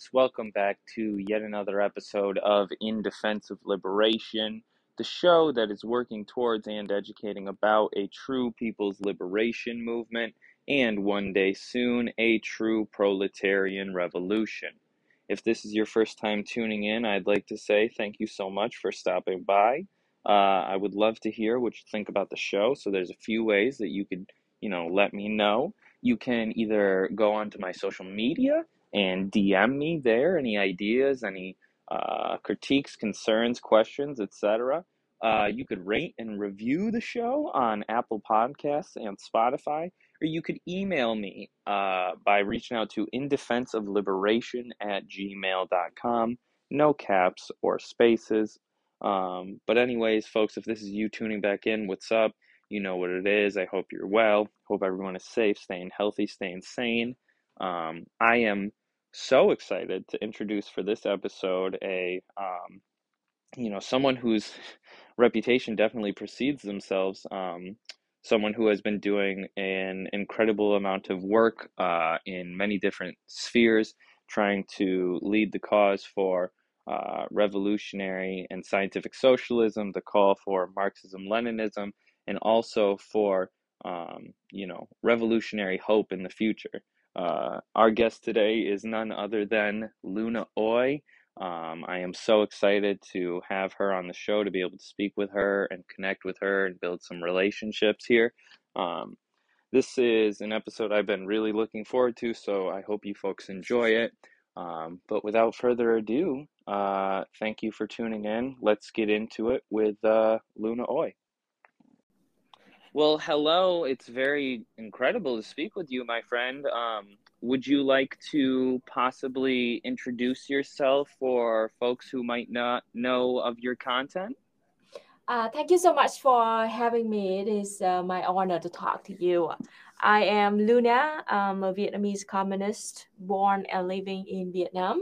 folks? Welcome back to yet another episode of In Defense of Liberation, the show that is working towards and educating about a true people's liberation movement and one day soon a true proletarian revolution. If this is your first time tuning in, I'd like to say thank you so much for stopping by. Uh, I would love to hear what you think about the show, so there's a few ways that you could, you know, let me know. You can either go onto my social media and DM me there any ideas, any uh, critiques, concerns, questions, etc. Uh, you could rate and review the show on Apple Podcasts and Spotify, or you could email me uh, by reaching out to indefenseofliberation at gmail.com. No caps or spaces. Um, but, anyways, folks, if this is you tuning back in, what's up? You know what it is. I hope you're well. Hope everyone is safe, staying healthy, staying sane. Um, I am so excited to introduce for this episode a um, you know someone whose reputation definitely precedes themselves um, someone who has been doing an incredible amount of work uh, in many different spheres trying to lead the cause for uh, revolutionary and scientific socialism the call for marxism leninism and also for um, you know revolutionary hope in the future uh, our guest today is none other than Luna Oi. Um, I am so excited to have her on the show to be able to speak with her and connect with her and build some relationships here. Um, this is an episode I've been really looking forward to, so I hope you folks enjoy it. Um, but without further ado, uh, thank you for tuning in. Let's get into it with uh, Luna Oi. Well, hello. It's very incredible to speak with you, my friend. Um, would you like to possibly introduce yourself for folks who might not know of your content? Uh, thank you so much for having me. It is uh, my honor to talk to you. I am Luna. I'm a Vietnamese communist born and living in Vietnam.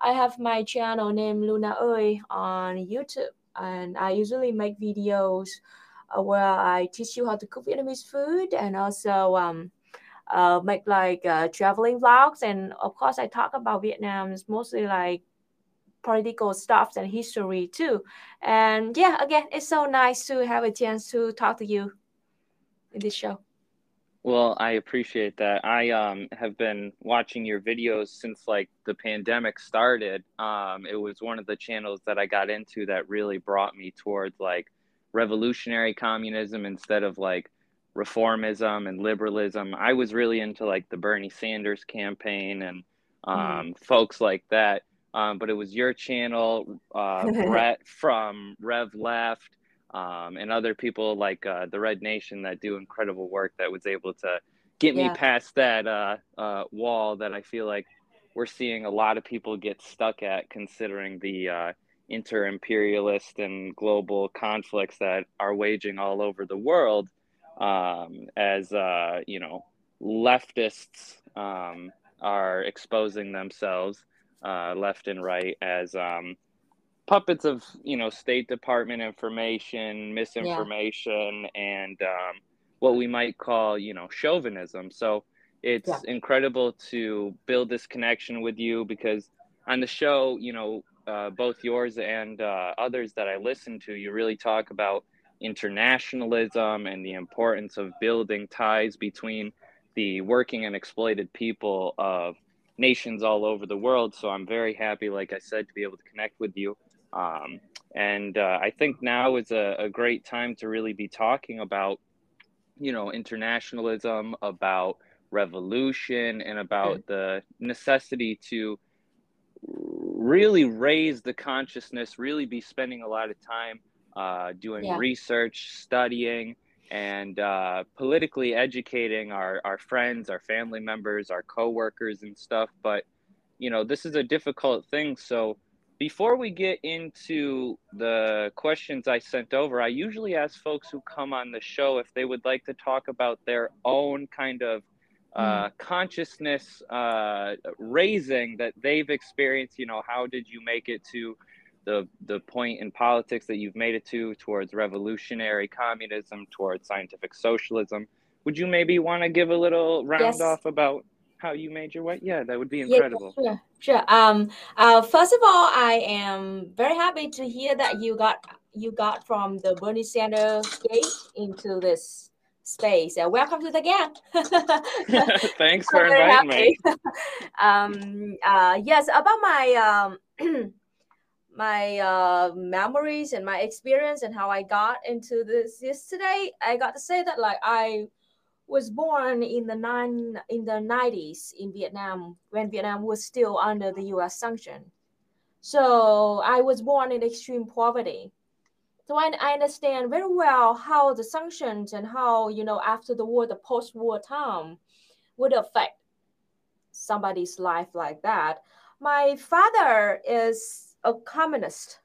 I have my channel named Luna Ơi on YouTube, and I usually make videos where I teach you how to cook Vietnamese food and also um, uh, make like uh, traveling vlogs. And of course, I talk about Vietnam's mostly like political stuff and history too. And yeah, again, it's so nice to have a chance to talk to you in this show. Well, I appreciate that. I um, have been watching your videos since like the pandemic started. Um, it was one of the channels that I got into that really brought me towards like revolutionary communism instead of like reformism and liberalism. I was really into like the Bernie Sanders campaign and um, mm. folks like that. Um, but it was your channel, uh, Breht from Rev Left, um, and other people like uh, the Red Nation that do incredible work that was able to get yeah. me past that uh, uh, wall that I feel like we're seeing a lot of people get stuck at, considering the uh, inter imperialist and global conflicts that are waging all over the world um, as uh, you know leftists um, are exposing themselves uh, left and right as um, puppets of you know State Department information, misinformation, yeah. and um, what we might call you know chauvinism. So it's yeah. incredible to build this connection with you because on the show, you know, uh, both yours and uh, others that I listen to, you really talk about internationalism and the importance of building ties between the working and exploited people of nations all over the world. So I'm very happy, like I said, to be able to connect with you. Um, and uh, I think now is a, a great time to really be talking about, you know, internationalism, about revolution, and about the necessity to really raise the consciousness, really be spending a lot of time uh, doing yeah. research, studying, and uh, politically educating our, our friends, our family members, our coworkers, and stuff. But, you know, this is a difficult thing. So, before we get into the questions I sent over, I usually ask folks who come on the show if they would like to talk about their own kind of uh, mm. consciousness uh, raising that they've experienced. You know, how did you make it to the the point in politics that you've made it to towards revolutionary communism, towards scientific socialism? Would you maybe want to give a little round yes. off about how you made your way? Yeah, that would be incredible. Yeah, sure, sure. Um, uh, first of all, I am very happy to hear that you got you got from the Bernie Sanders gate into this space. Uh, welcome to the gang. Thanks for inviting me. um, uh, yes, about my um, my uh, memories and my experience and how I got into this yesterday, I got to say that like I was born in the nine in the nineties in Vietnam when Vietnam was still under the U.S. sanction. So I was born in extreme poverty so I, I understand very well how the sanctions and how you know after the war the post-war time would affect somebody's life like that. My father is a communist.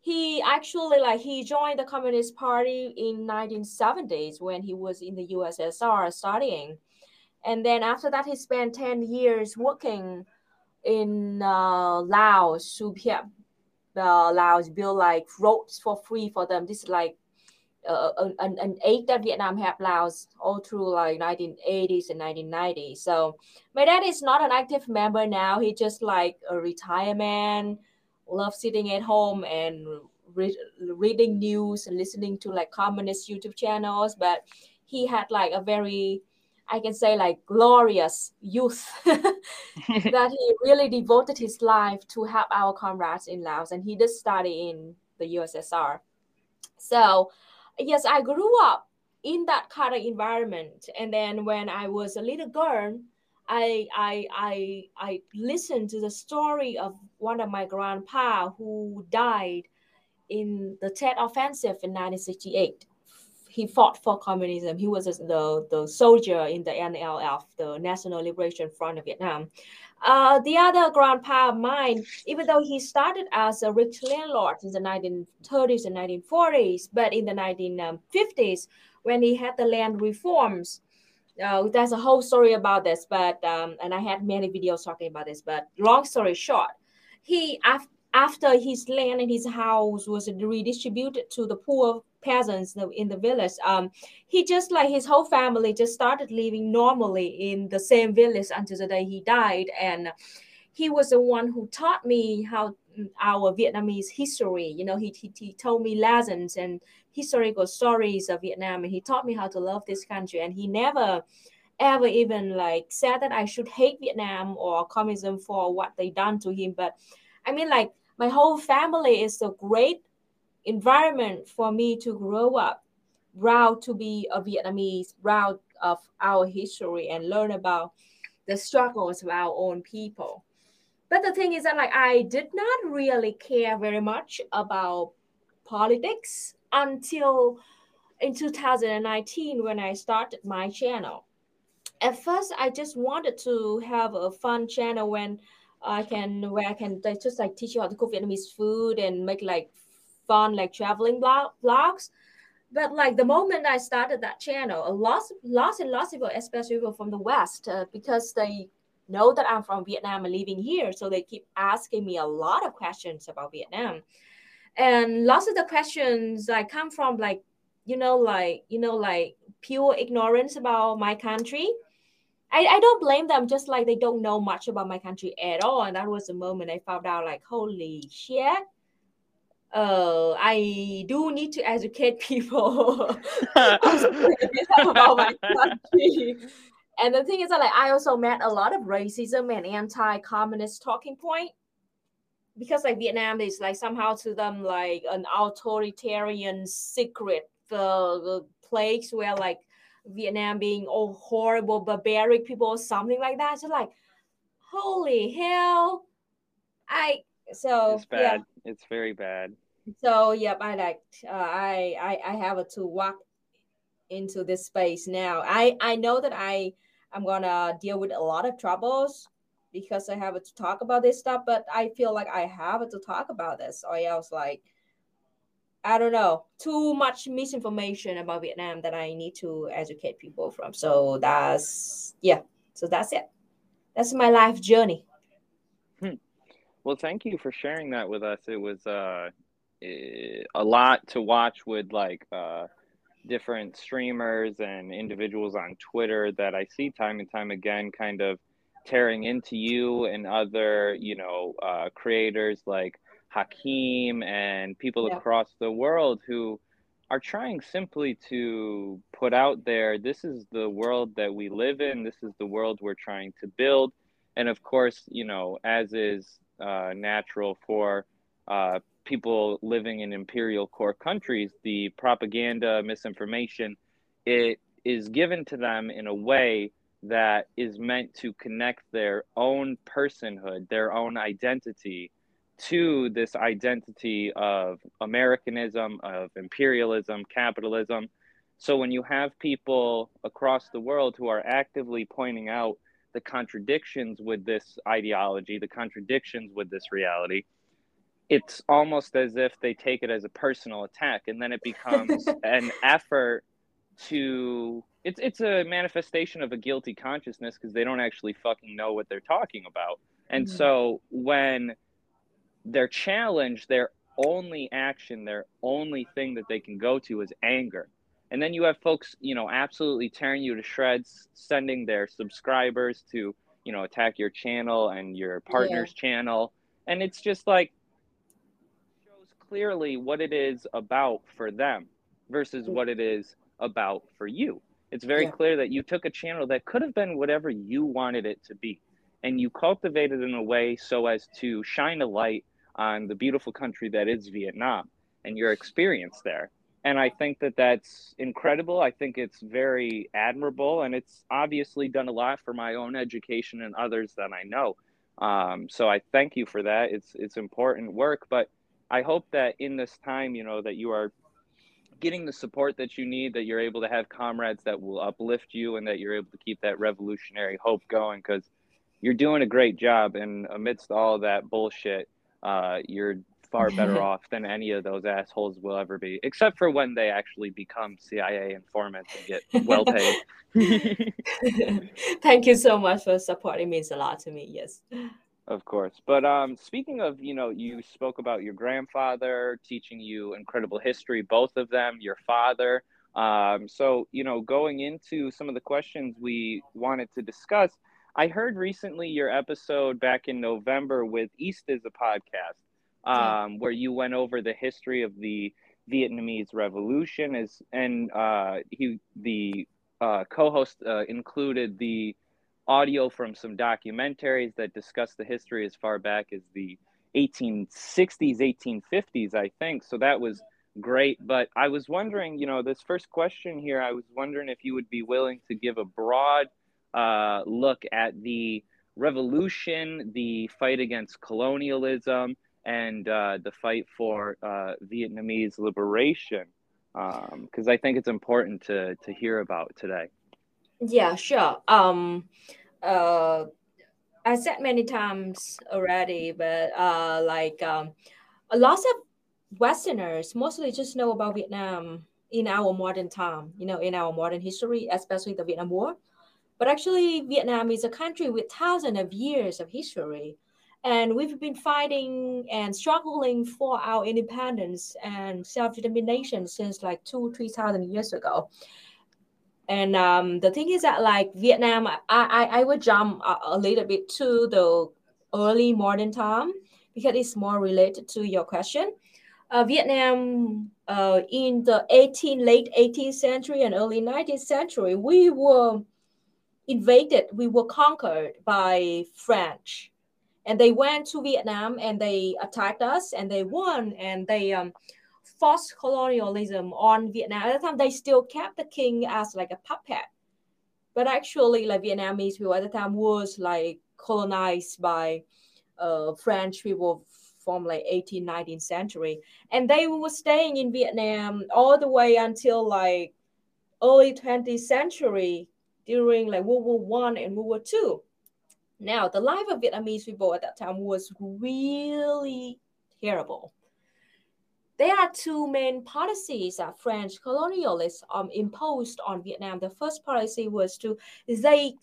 He actually like he joined the communist party in 1970s when he was in the ussr studying. And then after that he spent 10 years working in uh, laos Subiet uh, Laos build like roads for free for them. This is like uh, an, an aid that Vietnam had Laos all through like 1980s and 1990s. So my dad is not an active member now. He just like a retirement, love sitting at home and re- reading news and listening to like communist YouTube channels. But he had like a very I can say like glorious youth that he really devoted his life to help our comrades in Laos and he did study in the USSR. So yes, I grew up in that kind of environment. And then when I was a little girl, I I I I listened to the story of one of my grandpa who died in the Tet Offensive in 1968 he fought for communism. He was the, the soldier in the NLF, the National Liberation Front of Vietnam. Uh, the other grandpa of mine, even though he started as a rich landlord in the 1930s and 1940s, but in the 1950s, when he had the land reforms, uh, there's a whole story about this, but um, and I had many videos talking about this. But long story short, he after after his land and his house was redistributed to the poor peasants in the village. Um he just like his whole family just started living normally in the same village until the day he died. And he was the one who taught me how mm, our vietnamese history. You know he, he, he told me lessons and historical stories of vietnam and he taught me how to love this country. And he never ever even like said that i should hate vietnam or communism for what they done to him. But i mean like my whole family is a great environment for me to grow up, proud to be a Vietnamese, proud of our history and learn about the struggles of our own people. But the thing is that like I did not really care very much about politics until in 2019 when I started my channel. At first, I just wanted to have a fun channel when I can where I can just like teach you how to cook Vietnamese food and make like fun like traveling blog, vlogs. But like the moment I started that channel, a lot, lots and lots of people, especially people from the West, uh, because they know that I'm from Vietnam and living here, so they keep asking me a lot of questions about Vietnam, and lots of the questions like come from like you know like you know like pure ignorance about my country. I, I don't blame them just like they don't know much about my country at all and that was the moment i found out like holy shit uh, I do need to educate people about my country. And the thing is that like I also met a lot of racism and anti-communist talking point because like Vietnam is like somehow to them like an authoritarian secret uh, place where like Vietnam being all horrible barbaric people or something like that. So like, holy hell, I so it's bad. Yeah. It's very bad. So yep, I like uh, I I I have to walk into this space now. I I know that I I'm gonna deal with a lot of troubles because I have to talk about this stuff, but I feel like I have to talk about this, or else like I don't know, too much misinformation about Vietnam that I need to educate people from. So that's yeah. So that's it. That's my life journey. Well, thank you for sharing that with us. It was uh, eh, a lot to watch with like uh, different streamers and individuals on Twitter that I see time and time again, kind of tearing into you and other, you know, uh, creators like Hakim and people yeah. across the world who are trying simply to put out there this is the world that we live in, this is the world we're trying to build. And of course, you know, as is uh, natural for uh, people living in imperial core countries, the propaganda, misinformation, it is given to them in a way that is meant to connect their own personhood, their own identity to this identity of Americanism, of imperialism, capitalism. So when you have people across the world who are actively pointing out the contradictions with this ideology, the contradictions with this reality, it's almost as if they take it as a personal attack and then it becomes an effort to it's it's a manifestation of a guilty consciousness because they don't actually fucking know what they're talking about. And mm-hmm. so when they're challenged, their only action, their only thing that they can go to is anger. And then you have folks, you know, absolutely tearing you to shreds, sending their subscribers to, you know, attack your channel and your partner's yeah. channel. And it's just like shows clearly what it is about for them versus mm. what it is about for you. It's very yeah. clear that you took a channel that could have been whatever you wanted it to be and you cultivate it in a way so as to shine a light on the beautiful country that is Vietnam and your experience there. And I think that that's incredible. I think it's very admirable, and it's obviously done a lot for my own education and others that I know. Um, so I thank you for that. It's it's important work, but I hope that in this time, you know, that you are getting the support that you need, that you're able to have comrades that will uplift you, and that you're able to keep that revolutionary hope going. Because you're doing a great job, and amidst all that bullshit, uh, you're far better off than any of those assholes will ever be, except for when they actually become CIA informants and get well paid. Thank you so much for supporting. It means a lot to me. Yes. Of course. But um, speaking of, you know, you spoke about your grandfather teaching you incredible history, both of them, your father. Um, so, you know, going into some of the questions we wanted to discuss, I heard recently your episode back in November with East is a podcast, um, where you went over the history of the Vietnamese Revolution, as and uh, he the uh, co-host uh, included the audio from some documentaries that discuss the history as far back as the 1860s, 1850s, I think. So that was great. But I was wondering, you know, this first question here, I was wondering if you would be willing to give a broad uh, look at the revolution, the fight against colonialism, and uh, the fight for uh, Vietnamese liberation, because um, I think it's important to to hear about today. Yeah, sure. Um, uh, I said many times already, but uh, like um, a lot of Westerners mostly just know about Vietnam in our modern time, you know, in our modern history, especially the Vietnam War. But actually, Vietnam is a country with thousands of years of history. And we've been fighting and struggling for our independence and self determination since like two, 3,000 years ago. And um, the thing is that like Vietnam, I, I, I would jump a, a little bit to the early modern time because it's more related to your question. uh, Vietnam uh, in the 18 late 18th century and early 19th century, we were invaded, we were conquered by French, and they went to Vietnam and they attacked us and they won and they um, forced colonialism on Vietnam. At the time, they still kept the king as like a puppet, but actually, like Vietnamese people at the time was like colonized by uh, French people from like 18th, 19th century. And they were staying in Vietnam all the way until like early 20th century during like World War One and World War Two. Now, the life of Vietnamese people at that time was really terrible. There are two main policies that French colonialists um, imposed on Vietnam. The first policy was to they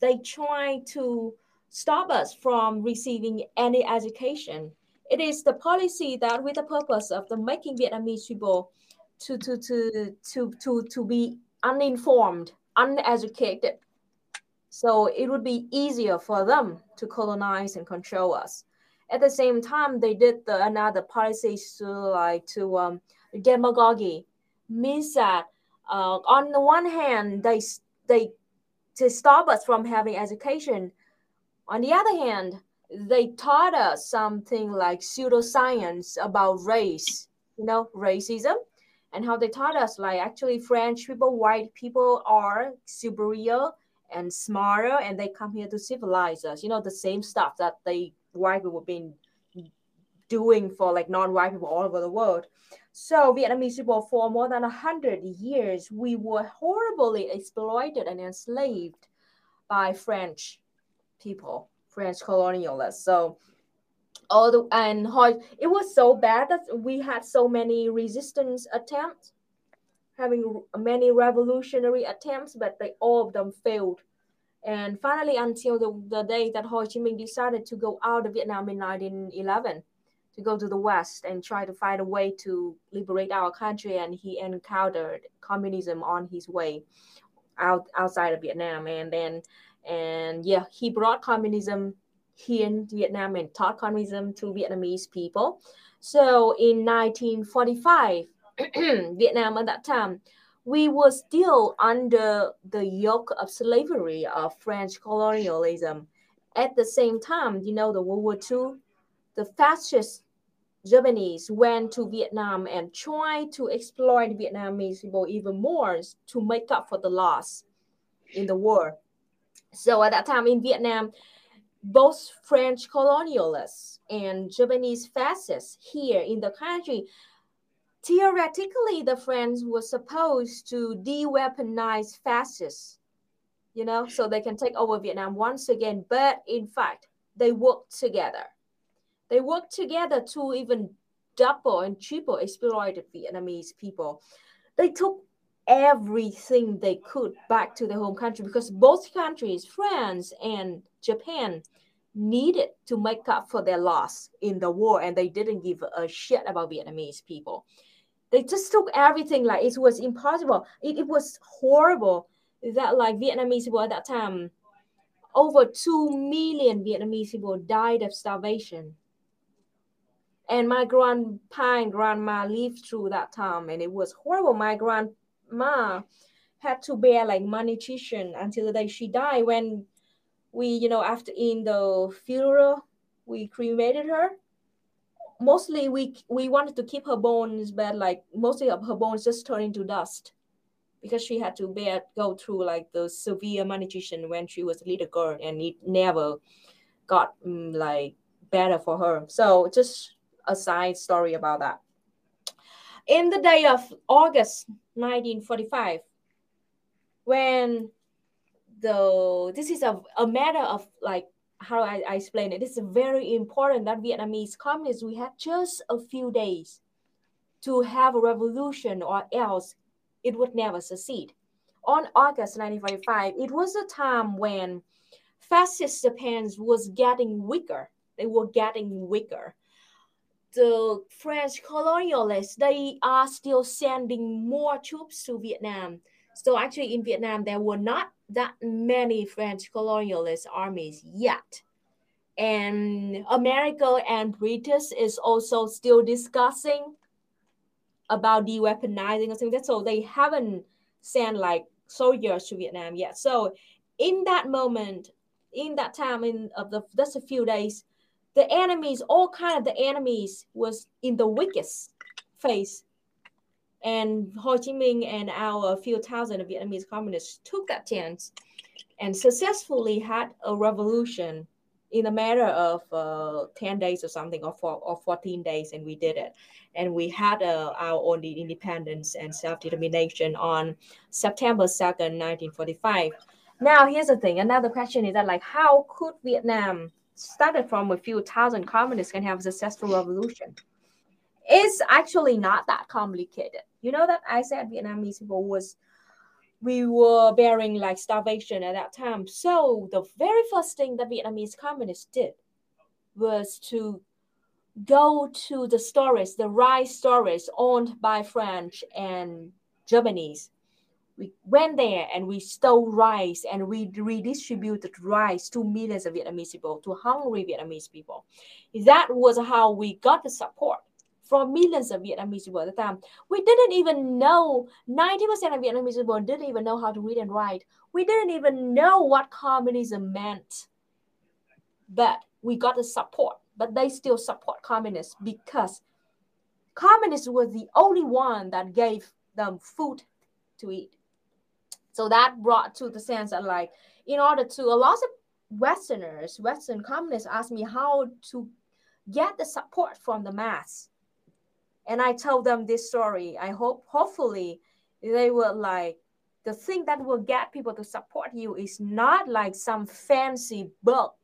they try to stop us from receiving any education it is the policy that with the purpose of the making Vietnamese people to to to to to, to be uninformed, uneducated. So it would be easier for them to colonize and control us. At the same time, they did the another policy to like to um, demagogy, means that uh, on the one hand they they to stop us from having education. On the other hand, they taught us something like pseudoscience about race, you know, racism, and how they taught us like actually French people, white people are superior and smarter, and they come here to civilize us. You know, the same stuff that they white people have been doing for like non-white people all over the world. So Vietnamese people for more than a hundred years, we were horribly exploited and enslaved by French people French colonialists. So all the and it was so bad that we had so many resistance attempts, having many revolutionary attempts, but they all of them failed. And finally, until the, the day that Ho Chi Minh decided to go out of Vietnam in 1911, to go to the West and try to find a way to liberate our country, and he encountered communism on his way out outside of Vietnam, and then and yeah, he brought communism here in Vietnam and taught communism to Vietnamese people. So in 1945, Vietnam at that time, we were still under the yoke of slavery of French colonialism. At the same time, you know, the World War II, the fascist Japanese went to Vietnam and tried to exploit Vietnamese people even more to make up for the loss in the war. So at that time in Vietnam, both French colonialists and Japanese fascists here in the country, theoretically, the French were supposed to de-weaponize fascists, you know, so they can take over Vietnam once again. But in fact, they worked together. They worked together to even double and triple exploit Vietnamese people. They took everything they could back to their home country because both countries, France and Japan, needed to make up for their loss in the war and they didn't give a shit about Vietnamese people. They just took everything like it was impossible. It, it was horrible that like Vietnamese people at that time, over 2 million Vietnamese people died of starvation. And my grandpa and grandma lived through that time and it was horrible. My grandma had to bear like malnutrition until the day she died when we you know after in the funeral we cremated her mostly we we wanted to keep her bones but like mostly of her bones just turned into dust because she had to bear go through like the severe malnutrition when she was a little girl and it never got um, like better for her. So just a side story about that. In the day of August 1945, when the this is a, a matter of like how I, I explain it. Is very important that Vietnamese communists we had just a few days to have a revolution or else it would never succeed. On August 1945, it was a time when fascist Japan was getting weaker. They were getting weaker the French colonialists, they are still sending more troops to Vietnam. So actually in Vietnam, there were not that many French colonialist armies yet. and America and British is also still discussing about de-weaponizing or something. So they haven't sent like soldiers to Vietnam yet. So in that moment, in that time, in of the just a few days, the enemies, all kind of the enemies, was in the weakest phase. And Ho Chi Minh and our few thousand Vietnamese communists took that chance and successfully had a revolution in a matter of uh, 10 days or something or, four, or 14 days and we did it. And we had uh, our own independence and self-determination on september 2nd 1945 now here's the thing. Another question is that like how could vietnam started from a few thousand communists can have a successful revolution? It's actually not that complicated you know that i said vietnamese people was we were bearing like starvation at that time. So the very first thing that Vietnamese communists did was to go to the stores, the rice stores owned by French and Japanese. We went there and we stole rice and we redistributed rice to millions of Vietnamese people, to hungry Vietnamese people. That was how we got the support from millions of Vietnamese people at the time. We didn't even know, 90% of Vietnamese people didn't even know how to read and write. We didn't even know what communism meant. But we got the support, but they still support communists because communists were the only one that gave them food to eat. So that brought to the sense that like, in order to, a lot of Westerners, Western communists asked me how to get the support from the mass and I told them this story. I hope, hopefully, they will like the thing that will get people to support you is not like some fancy book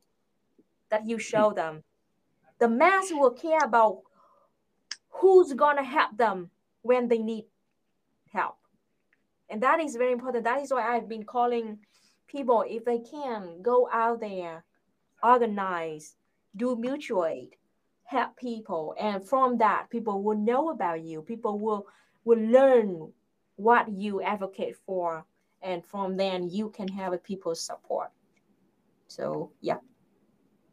that you show mm. them. The mass will care about who's gonna help them when they need help, and that is very important. That is why I've been calling people if they can go out there, organize, do mutual aid help people. And from that people will know about you. People will will learn what you advocate for. And from then you can have people's support. So yeah.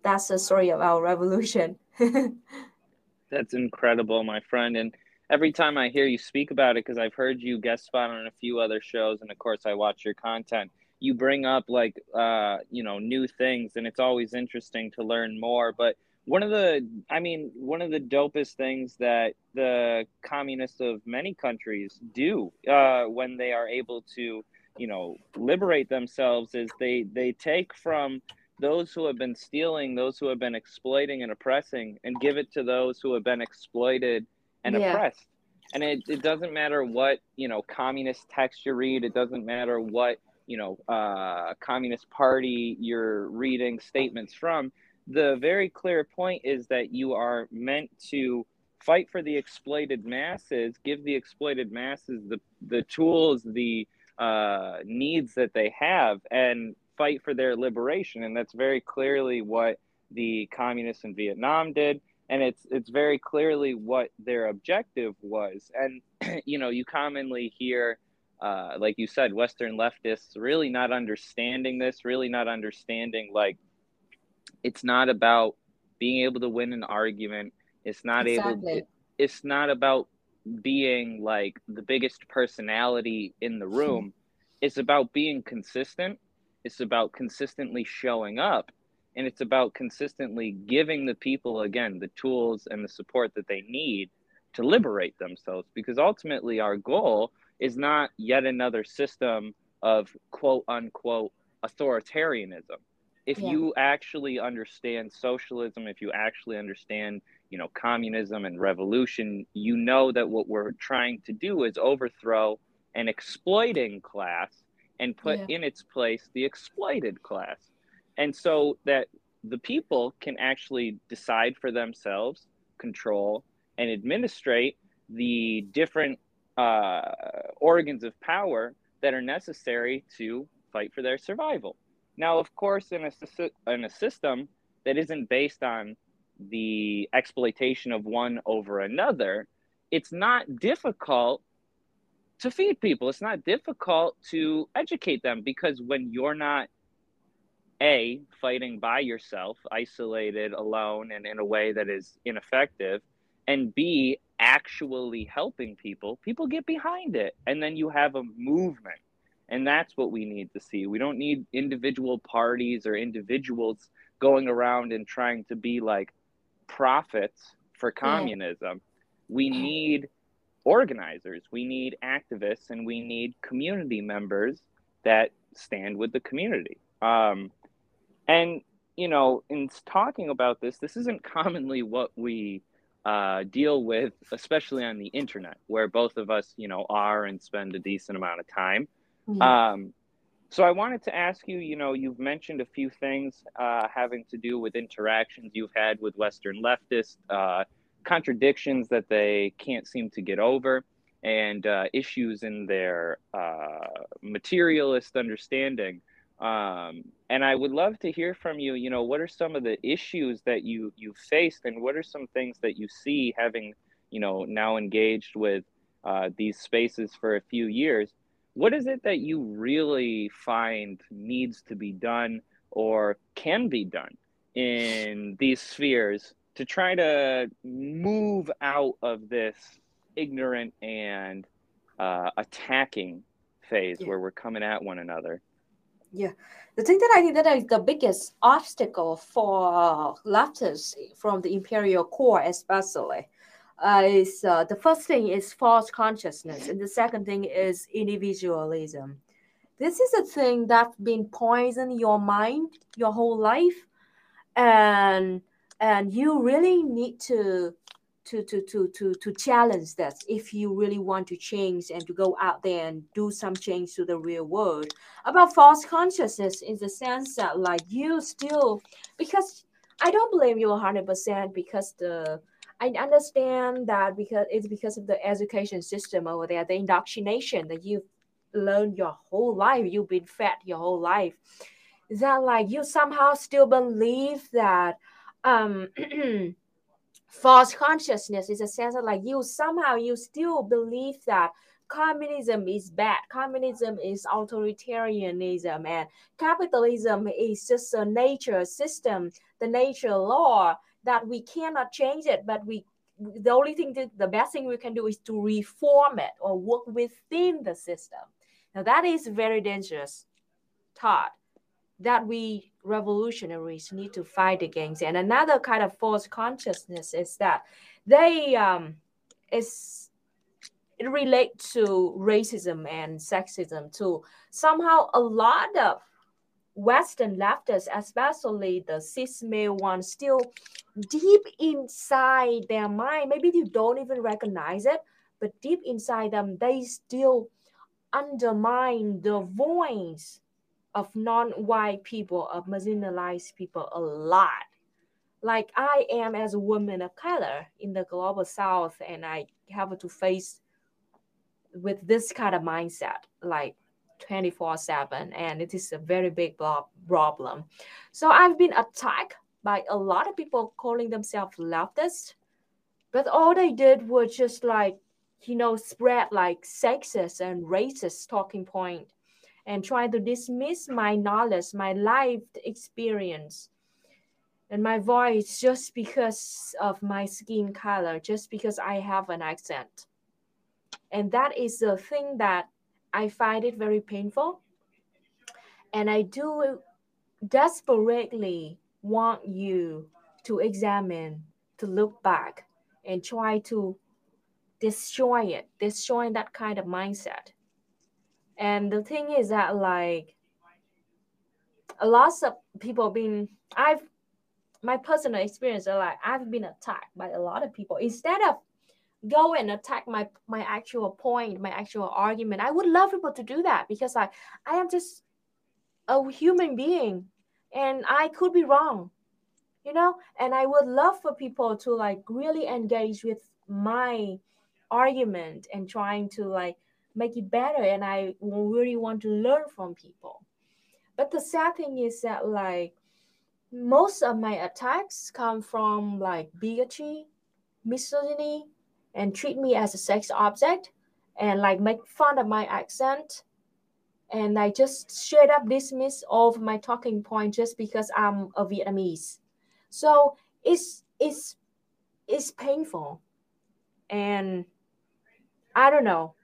That's the story of our revolution. That's incredible my friend. And every time i hear you speak about it because i've heard you guest spot on a few other shows and of course i watch your content you bring up like uh you know new things and it's always interesting to learn more. But one of the i mean one of the dopest things that the communists of many countries do uh, when they are able to you know liberate themselves is they they take from those who have been stealing those who have been exploiting and oppressing and give it to those who have been exploited and yeah. oppressed and it, it doesn't matter what you know communist text you read it doesn't matter what you know uh, communist party you're reading statements from the very clear point is that you are meant to fight for the exploited masses, give the exploited masses the, the tools, the uh, needs that they have, and fight for their liberation. And that's very clearly what the communists in Vietnam did. And it's it's very clearly what their objective was. And you know, you commonly hear, uh, like you said, Western leftists really not understanding this, really not understanding like it's not about being able to win an argument. It's not exactly. able. it's not about being like the biggest personality in the room. it's about being consistent. It's about consistently showing up, and it's about consistently giving the people again the tools and the support that they need to liberate themselves. Because ultimately, our goal is not yet another system of quote unquote authoritarianism if yeah. you actually understand socialism, if you actually understand, you know, communism and revolution, you know that what we're trying to do is overthrow an exploiting class and put yeah. in its place the exploited class. And so that the people can actually decide for themselves, control, and administrate the different uh, organs of power that are necessary to fight for their survival. Now, of course, in a, in a system that isn't based on the exploitation of one over another, it's not difficult to feed people. It's not difficult to educate them because when you're not a fighting by yourself, isolated, alone, and in a way that is ineffective, and b actually helping people, people get behind it, and then you have a movement, and that's what we need to see. We don't need individual parties or individuals going around and trying to be like prophets for communism. We need organizers, we need activists, and we need community members that stand with the community. Um, and you know, in talking about this, this isn't commonly what we uh, deal with, especially on the internet, where both of us, you know, are and spend a decent amount of time. Mm-hmm. Um, so I wanted to ask you, you know, you've mentioned a few things uh, having to do with interactions you've had with Western leftists, uh, contradictions that they can't seem to get over, and uh, issues in their uh, materialist understanding. Um, and I would love to hear from you. You know, what are some of the issues that you you've faced, and what are some things that you see having, you know, now engaged with uh, these spaces for a few years? What is it that you really find needs to be done or can be done in these spheres to try to move out of this ignorant and uh, attacking phase yeah. where we're coming at one another? Yeah, the thing that I think that is the biggest obstacle for leftists from the imperial core, especially, uh, is uh, the first thing is false consciousness, and the second thing is individualism. This is a thing that's been poisoning your mind your whole life, and and you really need to to to to to to challenge that if you really want to change and to go out there and do some change to the real world about false consciousness in the sense that like you still because i don't blame you 100% because the i understand that because it's because of the education system over there the indoctrination that you've learned your whole life you've been fed your whole life. That like you somehow still believe that um false consciousness is a sense of like you somehow you still believe that communism is bad communism is authoritarianism and capitalism is just a nature system the nature law that we cannot change it but we the only thing that the best thing we can do is to reform it or work within the system now that is very dangerous thought that we revolutionaries need to fight against. And another kind of false consciousness is that they um, is it relates to racism and sexism too. Somehow, a lot of Western leftists, especially the cis male ones, still deep inside their mind, maybe you don't even recognize it, but deep inside them, they still undermine the voice of non-white people, of marginalized people a lot. Like I am as a woman of color in the global south, and I have to face with this kind of mindset, like 24-7, and it is a very big problem. So I've been attacked by a lot of people calling themselves leftists, but all they did was just like, you know, spread like sexist and racist talking point and try to dismiss my knowledge, my life experience, and my voice just because of my skin color, just because I have an accent. And that is the thing that I find it very painful. And I do desperately want you to examine, to look back, and try to destroy it, destroy that kind of mindset. And the thing is that like a lot of people been I've my personal experience are like I've been attacked by a lot of people. Instead of go and attack my my actual point, my actual argument, I would love people to do that because like I am just a human being and I could be wrong. You know, and I would love for people to like really engage with my argument and trying to like make it better and i really want to learn from people but the sad thing is that like most of my attacks come from like bigotry misogyny and treat me as a sex object and like make fun of my accent and I just straight up dismiss all of my talking point just because I'm a Vietnamese. So it's it's it's painful, and I don't know.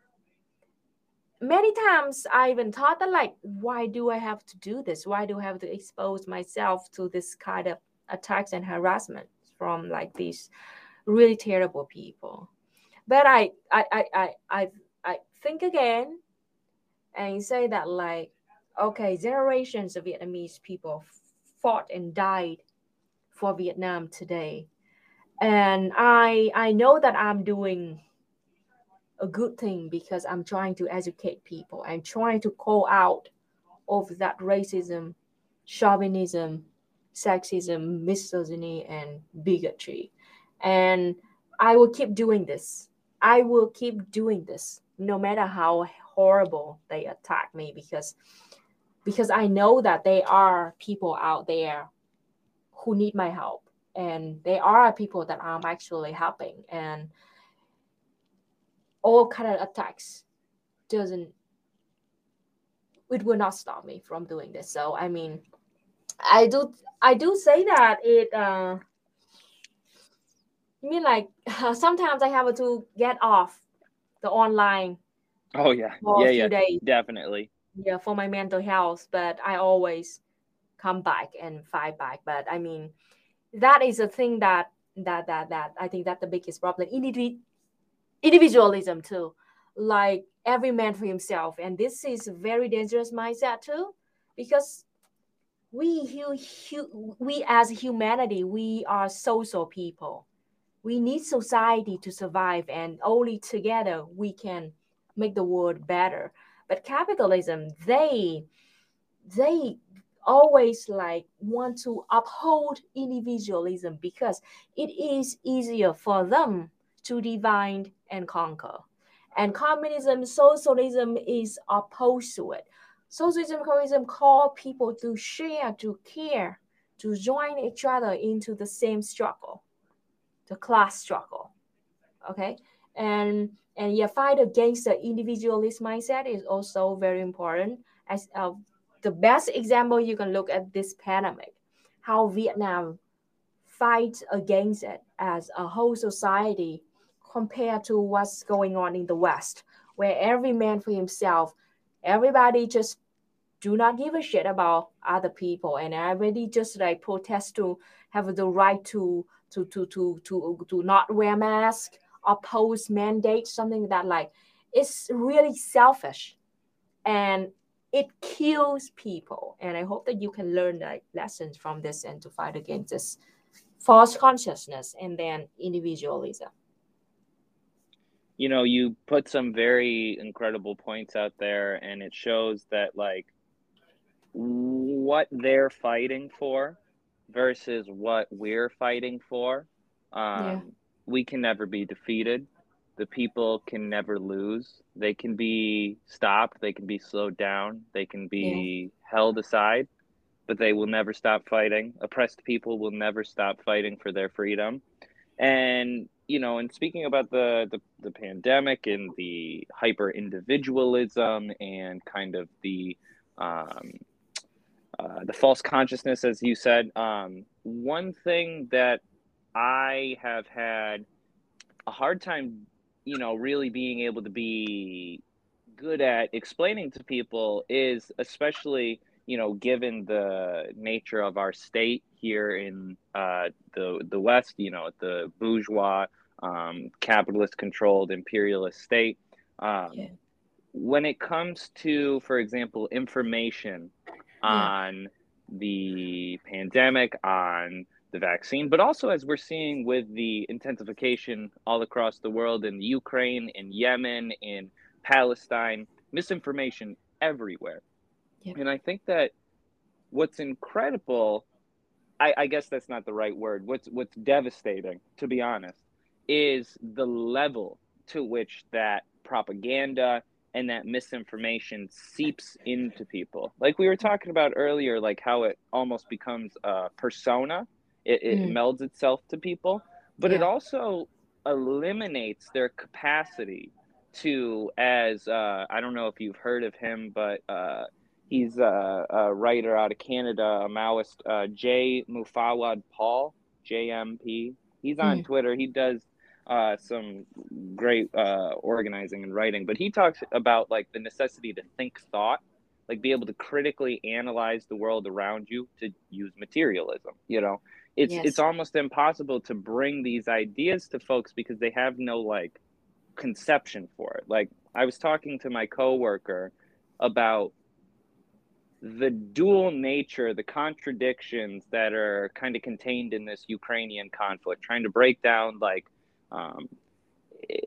Many times I even thought that like, why do I have to do this? Why do I have to expose myself to this kind of attacks and harassment from like these really terrible people? But I I I I I, I think again and you say that like okay generations of vietnamese people fought and died for vietnam today. And i i know that i'm doing a good thing because i'm trying to educate people i'm trying to call out of that racism chauvinism sexism misogyny and bigotry. And i will keep doing this. I will keep doing this no matter how horrible they attack me because because I know that there are people out there who need my help. And there are people that I'm actually helping. And all kind of attacks doesn't it will not stop me from doing this. So i mean i do i do say that it uh I mean like sometimes i have to get off the online Oh yeah, yeah, yeah, days. Definitely. yeah for my mental health but i always come back and fight back. But i mean that is a thing that that that that i think that the biggest problem. Indivi- individualism too. Like every man for himself. And this is a very dangerous mindset too because we hu- hu- we as humanity we are social people. We need society to survive and only together we can make the world better. But capitalism they they always like want to uphold individualism because it is easier for them to divide and conquer. And communism socialism is opposed to it. Socialism communism call people to share to care to join each other into the same struggle the class struggle okay and and yeah fight against the individualist mindset is also very important. As uh, the best example you can look at this pandemic how vietnam fights against it as a whole society compared to what's going on in the west where every man for himself everybody just do not give a shit about other people. And everybody just like protest to have the right to to to to to, to not wear mask oppose mandate something that like it's really selfish and it kills people and i hope that you can learn like lessons from this and to fight against this false consciousness and then individualism You know, you put some very incredible points out there, and it shows that like what they're fighting for versus what we're fighting for. Um, Yeah. We can never be defeated. The people can never lose. They can be stopped. They can be slowed down. They can be held aside, but they will never stop fighting. Oppressed people will never stop fighting for their freedom. And you know, and speaking about the the, the pandemic and the hyper individualism and kind of the um, uh, the false consciousness, as you said. Um, one thing that I have had a hard time, you know, really being able to be good at explaining to people is especially, you know, given the nature of our state here in uh, the the West, you know, the bourgeois, um, capitalist controlled imperialist state. Um, Yeah. When it comes to, for example, information Yeah. on the pandemic, on the vaccine, but also as we're seeing with the intensification all across the world in Ukraine, in Yemen, in Palestine, misinformation everywhere. And I think that what's incredible, I, I guess that's not the right word. What's what's devastating, to be honest, is the level to which that propaganda and that misinformation seeps into people. Like we were talking about earlier, like how it almost becomes a persona. It, it Mhm. melds itself to people, but it also eliminates their capacity to as uh, I don't know if you've heard of him, but uh, he's a, a, writer out of Canada, a Maoist, uh, J. Moufawad Paul, JMP. He's on mm. Twitter. He does uh, some great uh, organizing and writing, but he talks about like the necessity to think thought, like be able to critically analyze the world around you to use materialism. You know, it's yes. it's almost impossible to bring these ideas to folks because they have no like conception for it. Like I was talking to my coworker about the dual nature, the contradictions that are kind of contained in this Ukrainian conflict, trying to break down like um,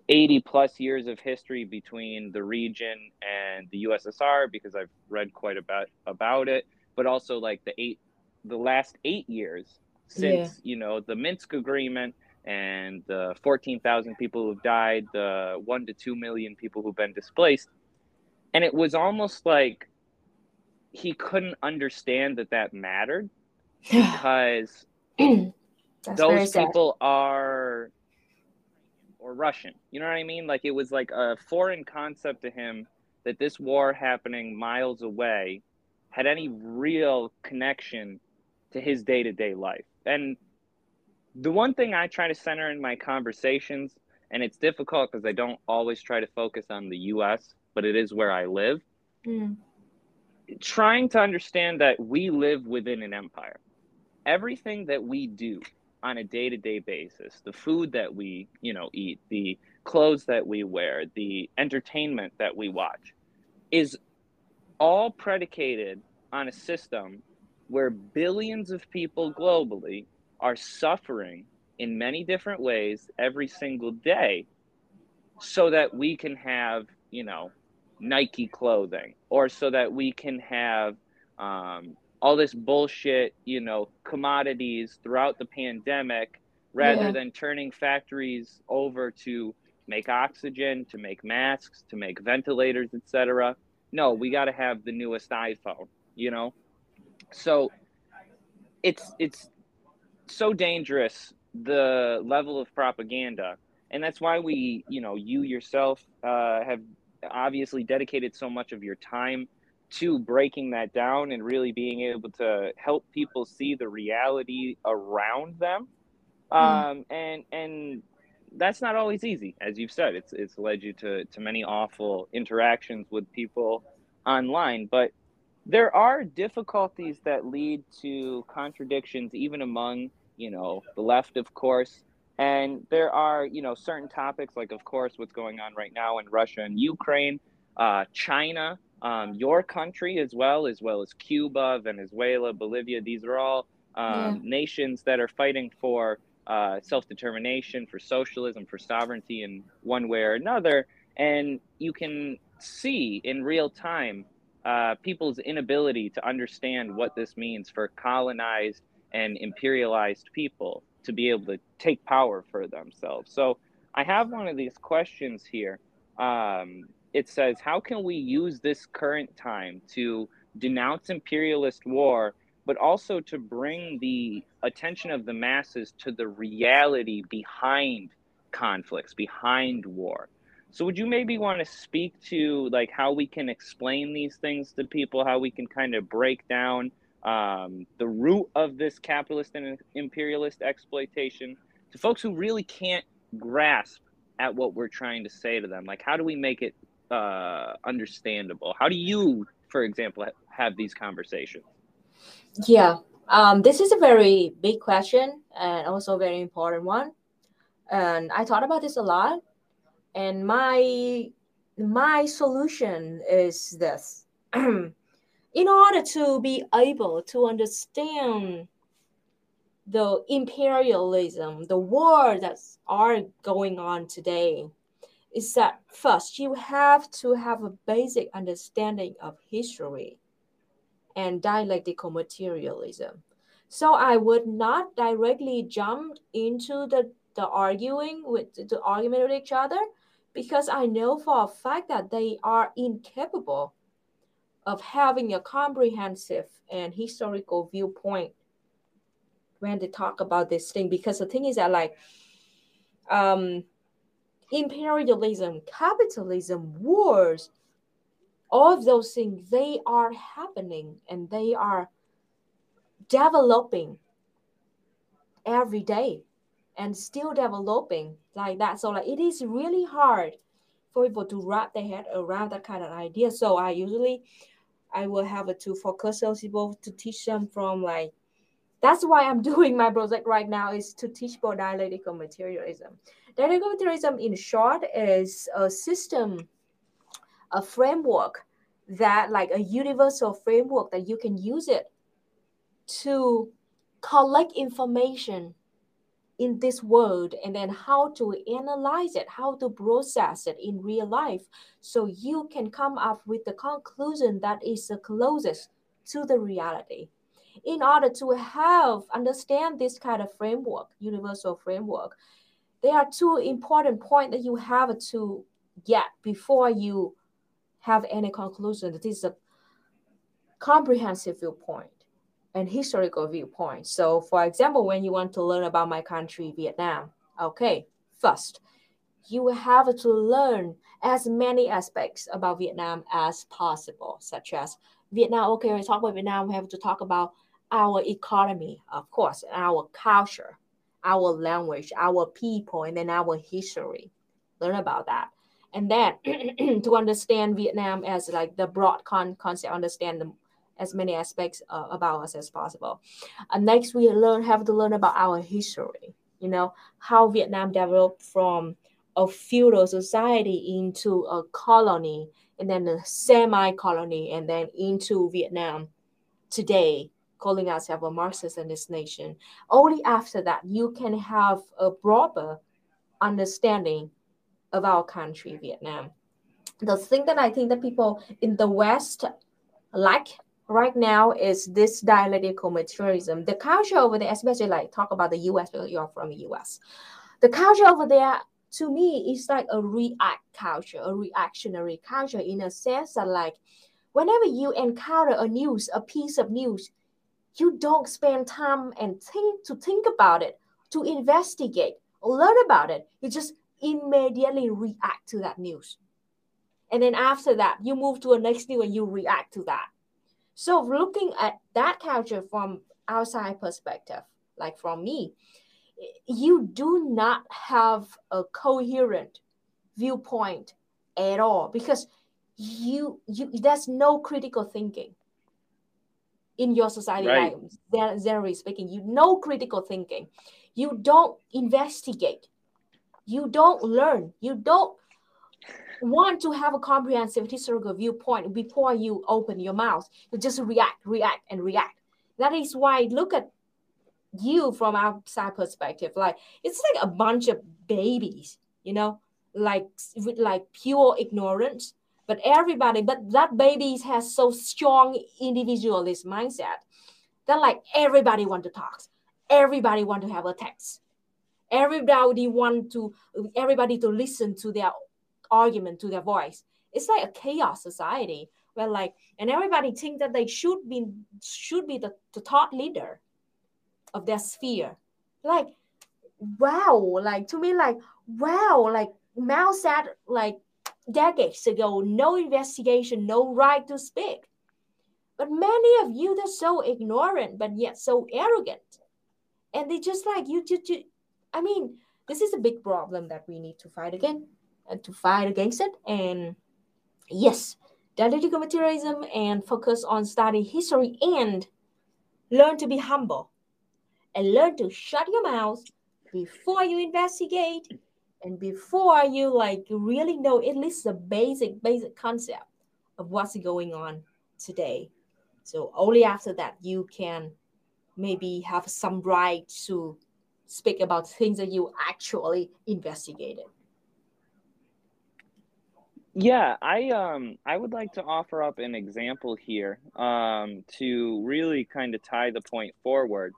80 plus years of history between the region and the USSR because I've read quite a bit about it, but also like the eight, the last eight years since yeah. you know the Minsk agreement and the 14,000 people who've died, the one to two million people who've been displaced, and it was almost like he couldn't understand that that mattered because those people are or Russian. You know what I mean? Like it was like a foreign concept to him that this war happening miles away had any real connection to his day to day life. And the one thing I try to center in my conversations, and it's difficult because I don't always try to focus on the US, but it is where I live. Mm. Trying to understand that we live within an empire. Everything that we do on a day-to-day basis the food that we you know eat the clothes that we wear the entertainment that we watch is all predicated on a system where billions of people globally are suffering in many different ways every single day so that we can have you know nike clothing or so that we can have um, all this bullshit, you know, commodities throughout the pandemic rather yeah. than turning factories over to make oxygen, to make masks, to make ventilators, etc. No, we got to have the newest iPhone, you know? So it's it's so dangerous the level of propaganda. And that's why we you know you yourself uh, have obviously dedicated so much of your time to breaking that down and really being able to help people see the reality around them. Mm. um, and and that's not always easy as you've said. It's it's led you to to many awful interactions with people online. But there are difficulties that lead to contradictions even among you know the left of course and there are you know certain topics like of course what's going on right now in russia and ukraine uh, china um, your country as well, as well as Cuba, Venezuela, Bolivia. These are all um, yeah. nations that are fighting for uh, self determination, for socialism, for sovereignty in one way or another. And you can see in real time uh, people's inability to understand what this means for colonized and imperialized people to be able to take power for themselves. So I have one of these questions here. Um, it says, How can we use this current time to denounce imperialist war, but also to bring the attention of the masses to the reality behind conflicts, behind war? So would you maybe want to speak to like how we can explain these things to people, how we can kind of break down um, the root of this capitalist and imperialist exploitation to folks who really can't grasp at what we're trying to say to them? Like, how do we make it uh, understandable? How do you, for example, have these conversations? Yeah, um, this is a very big question and also a very important one. And I thought about this a lot. And my my solution is this. In order to be able to understand the imperialism, the war that's are going on today, is that first you have to have a basic understanding of history and dialectical materialism. So I would not directly jump into the, the arguing with the argument with each other because I know for a fact that they are incapable of having a comprehensive and historical viewpoint when they talk about this thing. Because the thing is that like um imperialism, capitalism, wars, all of those things, they are happening and they are developing every day and still developing like that. So like it is really hard for people to wrap their head around that kind of idea. So I usually I will have to focus those people to teach them from like that's why I'm doing my project right now is to teach about dialectical materialism. Dialectical materialism in short is a system, a framework that like a universal framework that you can use it to collect information in this world and then how to analyze it, how to process it in real life. So you can come up with the conclusion that is the closest to the reality. In order to have understand this kind of framework, universal framework, there are two important points that you have to get before you have any conclusion. This is a comprehensive viewpoint and historical viewpoint. So, for example, when you want to learn about my country, Vietnam, okay, first, you have to learn as many aspects about Vietnam as possible, such as Vietnam. Okay, when we talk about Vietnam, we have to talk about our economy, of course, our culture, our language, our people, and then our history. Learn about that. And then to understand Vietnam as like the broad con- concept, understand the as many aspects uh, about us as possible. Uh, next, we learn have to learn about our history. You know how Vietnam developed from a feudal society into a colony, and then a semi-colony, and then into Vietnam today, calling ourselves a Marxist nation. Only after that you can have a proper understanding of our country, Vietnam. The thing that I think that people in the West lack right now is this dialectical materialism. The culture over there, especially like talk about the US because you're from the US. The culture over there to me is like a react culture, a reactionary culture in a sense that like whenever you encounter a news, a piece of news, you don't spend time and think to think about it, to investigate, learn about it. You just immediately react to that news. And then after that, you move to a next news and you react to that so looking at that culture from outside perspective, like from me, you do not have a coherent viewpoint at all because you you there's no critical thinking in your society right. like generally speaking. You no critical thinking. You don't investigate. You don't learn. You don't want to have a comprehensive historical viewpoint before you open your mouth. You just react, react, and react. That is why look at you from outside perspective. Like it's like a bunch of babies, you know, like with like pure ignorance. But everybody, but that babies has so strong individualist mindset that like everybody want to talk, everybody want to have a text, everybody want to everybody to listen to their argument to their voice. It's like a chaos society where like and everybody think that they should be should be the, the thought leader of their sphere. Like wow, like to me, like wow, like Mao said like decades ago, no investigation, no right to speak. But many of you, they're so ignorant, but yet so arrogant. And they just like you, you, you I mean, this is a big problem that we need to fight again to fight against it. And yes, dialectical materialism and focus on study history and learn to be humble. And learn to shut your mouth before you investigate and before you like really know at least the basic basic concept of what's going on today. So only after that you can maybe have some right to speak about things that you actually investigated yeah, I um I would like to offer up an example here um to really kind of tie the point forward.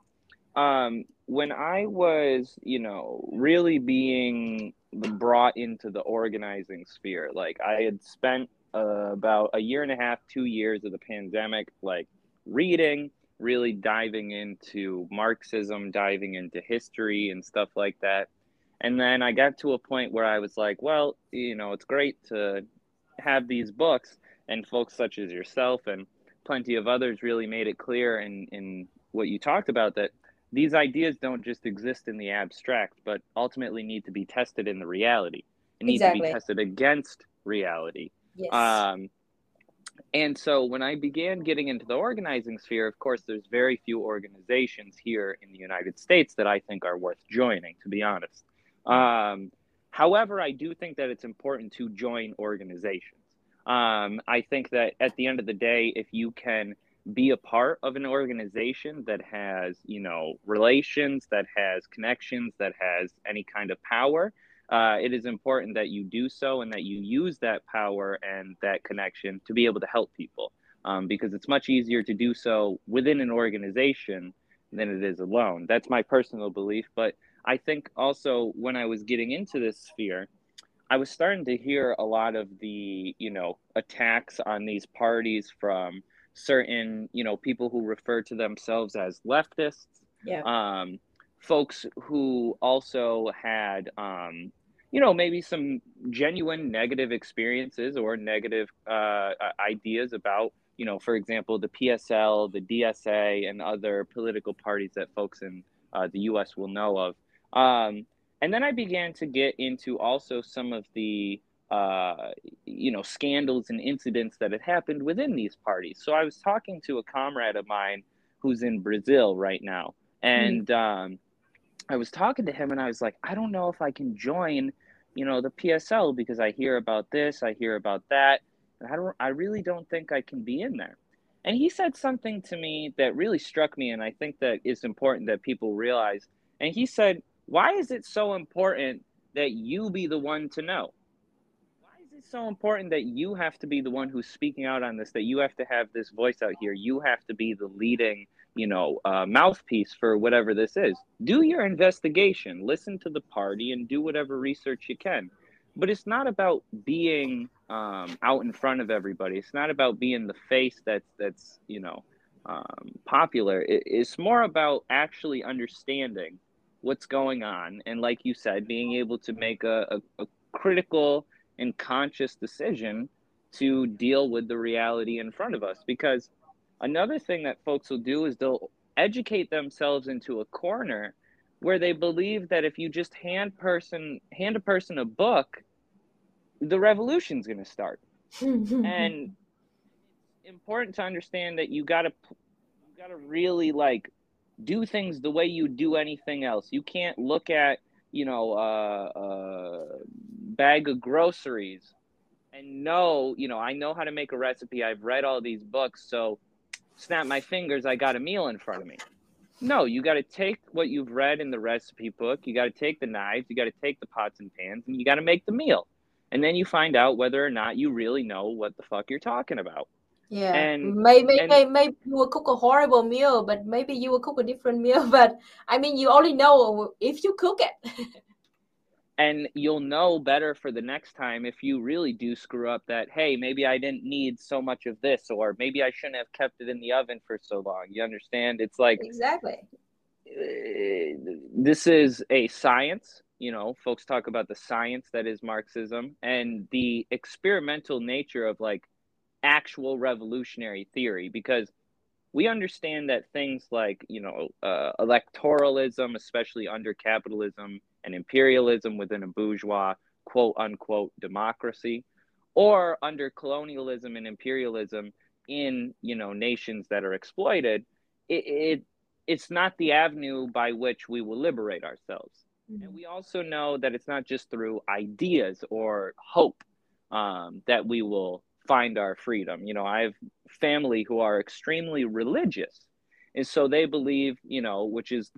Um when I was, you know, really being brought into the organizing sphere, like I had spent uh, about a year and a half, 2 years of the pandemic like reading, really diving into Marxism, diving into history and stuff like that. And then I got to a point where I was like, well, you know, it's great to have these books, and folks such as yourself and plenty of others really made it clear in, in what you talked about that these ideas don't just exist in the abstract, but ultimately need to be tested in the reality. It needs exactly. to be tested against reality. Yes. Um, and so when I began getting into the organizing sphere, of course, there's very few organizations here in the United States that I think are worth joining, to be honest. Um, however, I do think that it's important to join organizations. Um, I think that at the end of the day, if you can be a part of an organization that has, you know, relations, that has connections, that has any kind of power, uh, it is important that you do so and that you use that power and that connection to be able to help people um, because it's much easier to do so within an organization than it is alone. That's my personal belief. But I think also when I was getting into this sphere, I was starting to hear a lot of the, you know, attacks on these parties from certain, you know, people who refer to themselves as leftists. Yeah. Um, folks who also had um, you know maybe some genuine negative experiences or negative uh, ideas about you know for example the psl the dsa and other political parties that folks in uh, the us will know of um, and then i began to get into also some of the uh, you know scandals and incidents that had happened within these parties so i was talking to a comrade of mine who's in brazil right now and mm. um, I was talking to him and I was like, I don't know if I can join, you know, the PSL because I hear about this, I hear about that, and I don't I really don't think I can be in there. And he said something to me that really struck me and I think that it's important that people realize. And he said, "Why is it so important that you be the one to know? Why is it so important that you have to be the one who's speaking out on this, that you have to have this voice out here, you have to be the leading you know, uh, mouthpiece for whatever this is. Do your investigation, listen to the party, and do whatever research you can. But it's not about being um, out in front of everybody. It's not about being the face that's that's you know um, popular. It, it's more about actually understanding what's going on, and like you said, being able to make a, a, a critical and conscious decision to deal with the reality in front of us because Another thing that folks will do is they'll educate themselves into a corner where they believe that if you just hand person hand a person a book, the revolution's going to start. and it's important to understand that you got to you got to really like do things the way you do anything else. You can't look at, you know, uh, a uh, bag of groceries and know, you know, I know how to make a recipe. I've read all these books, so snap my fingers, I got a meal in front of me. No, you got to take what you've read in the recipe book. You got to take the knives, you got to take the pots and pans, and you got to make the meal. And then you find out whether or not you really know what the fuck you're talking about. Yeah, and maybe and, maybe, maybe you will cook a horrible meal, but maybe you will cook a different meal. But I mean, you only know if you cook it. and you'll know better for the next time if you really do screw up that hey maybe i didn't need so much of this or maybe i shouldn't have kept it in the oven for so long you understand it's like exactly uh, this is a science you know folks talk about the science that is marxism and the experimental nature of like actual revolutionary theory because we understand that things like you know uh, electoralism especially under capitalism and imperialism within a bourgeois quote unquote democracy or under colonialism and imperialism in you know nations that are exploited it, it it's not the avenue by which we will liberate ourselves mm-hmm. and we also know that it's not just through ideas or hope um, that we will find our freedom. You know i have family who are extremely religious and so they believe you know which is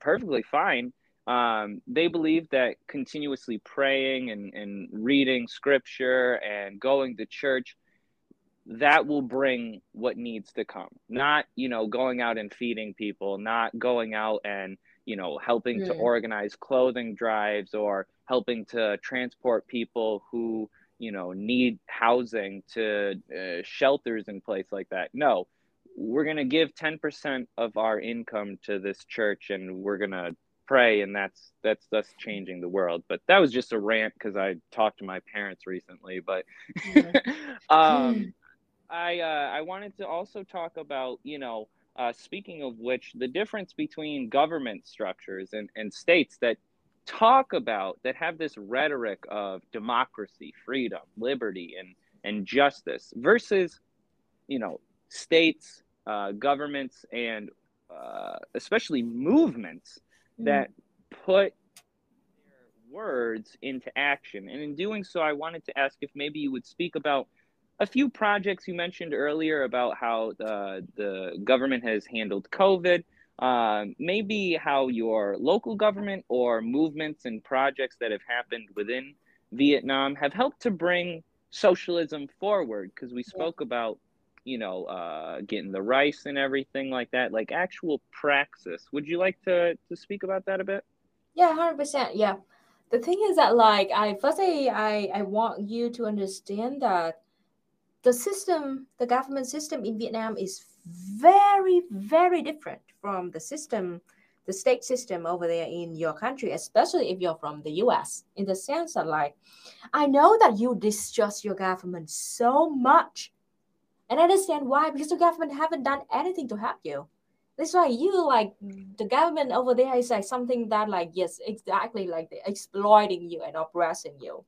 perfectly fine. Um, they believe that continuously praying and, and reading scripture and going to church that will bring what needs to come. Not you know going out and feeding people not going out and you know helping to organize clothing drives or helping to transport people who you know need housing to uh, shelters and place like that. No we're going to give 10% of our income to this church and we're going to pray and that's that's thus changing the world. But that was just a rant because i talked to my parents recently but um i uh, i wanted to also talk about you know uh, speaking of which the difference between government structures and, and states that talk about that have this rhetoric of democracy freedom liberty and and justice versus you know states uh, governments and uh, especially movements mm. that put their words into action. And in doing so, I wanted to ask if maybe you would speak about a few projects you mentioned earlier about how the, the government has handled COVID, uh, maybe how your local government or movements and projects that have happened within Vietnam have helped to bring socialism forward because we spoke about you know, uh, getting the rice and everything like that, like actual praxis. Would you like to to speak about that a bit? Yeah, hundred percent. Yeah, the thing is that like I firstly I I want you to understand that the system, the government system in Vietnam is very very different from the system the state system over there in your country, especially if you're from the US, in the sense that, like, I know that you distrust your government so much and I understand why, because the government haven't done anything to help you. That's why you like the government over there is like something that like yes, exactly like they're exploiting you and oppressing you.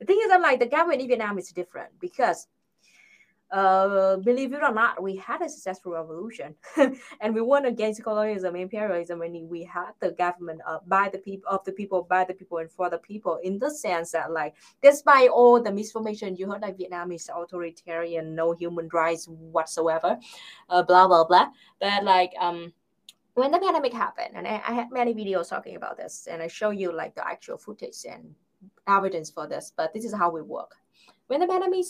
The thing is that like the government in Vietnam is different because uh, believe it or not, we had a successful revolution, and we won against colonialism, imperialism, and we had the government uh, by the people, of the people, by the people, and for the people. In the sense that, like, despite all the misinformation you heard, like Vietnam is authoritarian, no human rights whatsoever, uh, blah blah blah. But like, um, when the pandemic happened, and I, I had many videos talking about this, and I show you like the actual footage and evidence for this. But this is how we work. When the pandemic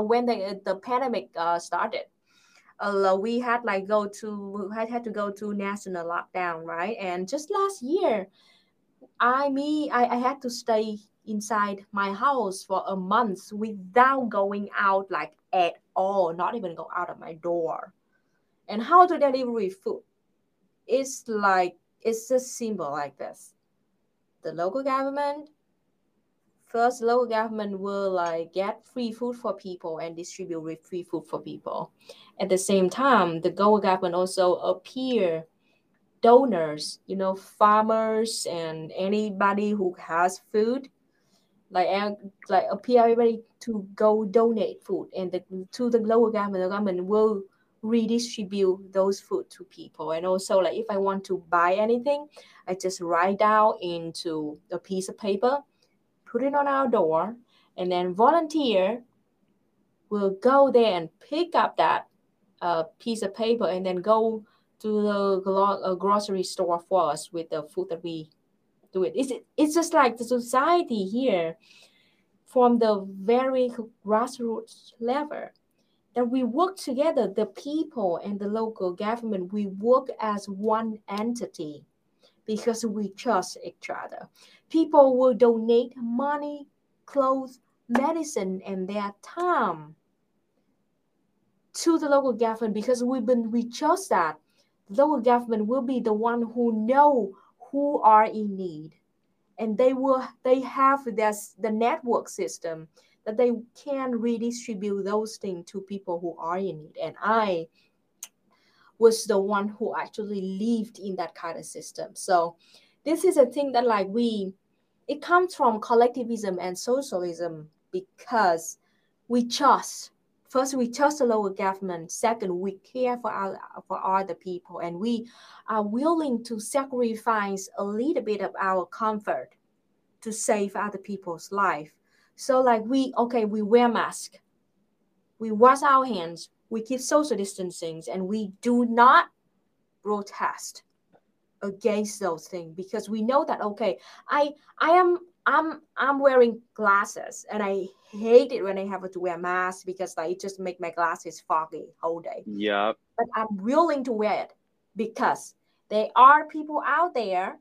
when the the pandemic uh, started, uh, we had like go to had had to go to national lockdown, right? And just last year, I me I, I had to stay inside my house for a month without going out like at all, not even go out of my door. And how to deliver food? It's like it's just simple like this. The local government first local government will like get free food for people and distribute free food for people. At the same time the government also appear donors you know farmers and anybody who has food. Like like appear everybody to go donate food and the, to the local government the government will redistribute those food to people. And also like if i want to buy anything i just write down into a piece of paper put it on our door, and then volunteer will go there and pick up that uh, piece of paper and then go to the glo- uh, grocery store for us with the food that we do it. It's, it's just like the society here from the very grassroots level that we work together, the people and the local government, we work as one entity because we trust each other. People will donate money, clothes, medicine, and their time to the local government because we've been we chose that the local government will be the one who know who are in need and they will they have this the network system that they can redistribute those things to people who are in need and i was the one who actually lived in that kind of system. So this is a thing that like we it comes from collectivism and socialism because we trust. First we trust the local government. Second we care for our for other people and we are willing to sacrifice a little bit of our comfort to save other people's life. So like we okay we wear mask. We wash our hands. We keep social distancing and we do not protest against those things because we know that okay i i am i'm i'm wearing glasses and i hate it when i have to wear mask because like it just make my glasses foggy whole day yeah but i'm willing to wear it because there are people out there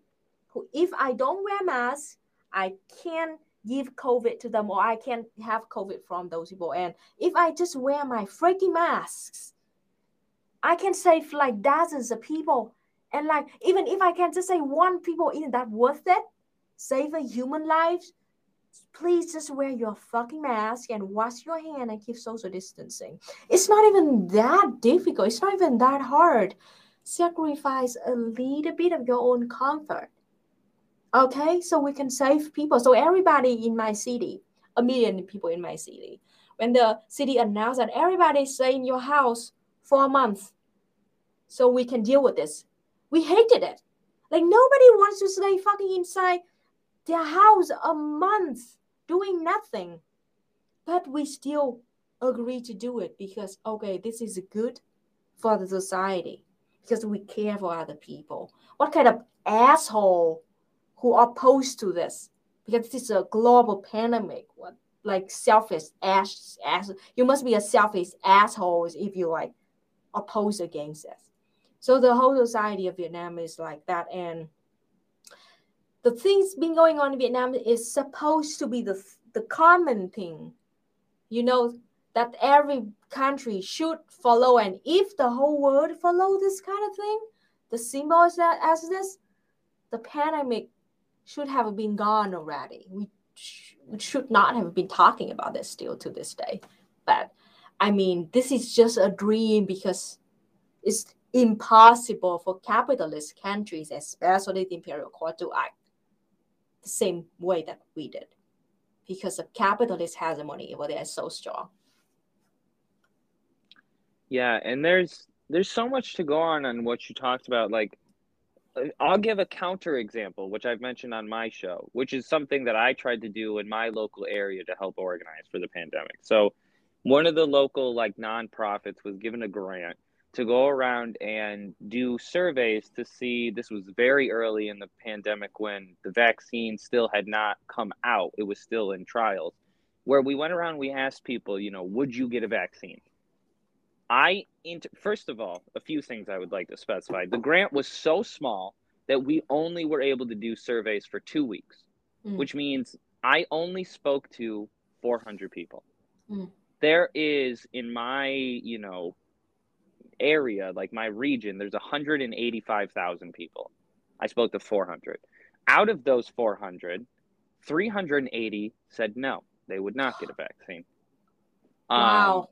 who if i don't wear mask i can give COVID to them or I can have COVID from those people. And if I just wear my freaking masks, I can save like dozens of people And like, even if I can just say one people, isn't that worth it? Save a human life. Please just wear your fucking mask and wash your hand and keep social distancing. It's not even that difficult. It's not even that hard. Sacrifice a little bit of your own comfort. Okay, so we can save people. So everybody in my city, a million people in my city, when the city announced that everybody stay in your house for a month, so we can deal with this. We hated it. Like nobody wants to stay fucking inside their house a month doing nothing. But we still agree to do it because okay, this is good for the society because we care for other people. What kind of asshole who opposed to this? Because this is a global pandemic. What like selfish ass ass you must be a selfish asshole if you like oppose against this. So the whole society of Vietnam is like that. And the things been going on in Vietnam is supposed to be the, the common thing, you know, that every country should follow. And if the whole world follow this kind of thing, the symbols that as this, the pandemic should have been gone already. We, sh- we should not have been talking about this still to this day. But I mean, this is just a dream because it's impossible for capitalist countries, especially the imperial core, to act the same way that we did because the capitalist hegemony where they are so strong. Yeah, and there's there's so much to go on on what you talked about. Like, I'll give a counter example, which I've mentioned on my show, which is something that I tried to do in my local area to help organize for the pandemic. So, one of the local like nonprofits was given a grant to go around and do surveys to see this was very early in the pandemic when the vaccine still had not come out. It was still in trials. Where we went around we asked people you know would you get a vaccine? I inter- first of all a few things i would like to specify. The grant was so small that we only were able to do surveys for two weeks mm. which means i only spoke to 400 people. Mm. there is in my you know area, like my region, there's 185,000 people. I spoke to 400. Out of those 400, 380 said no, they would not get a vaccine. Wow. Um,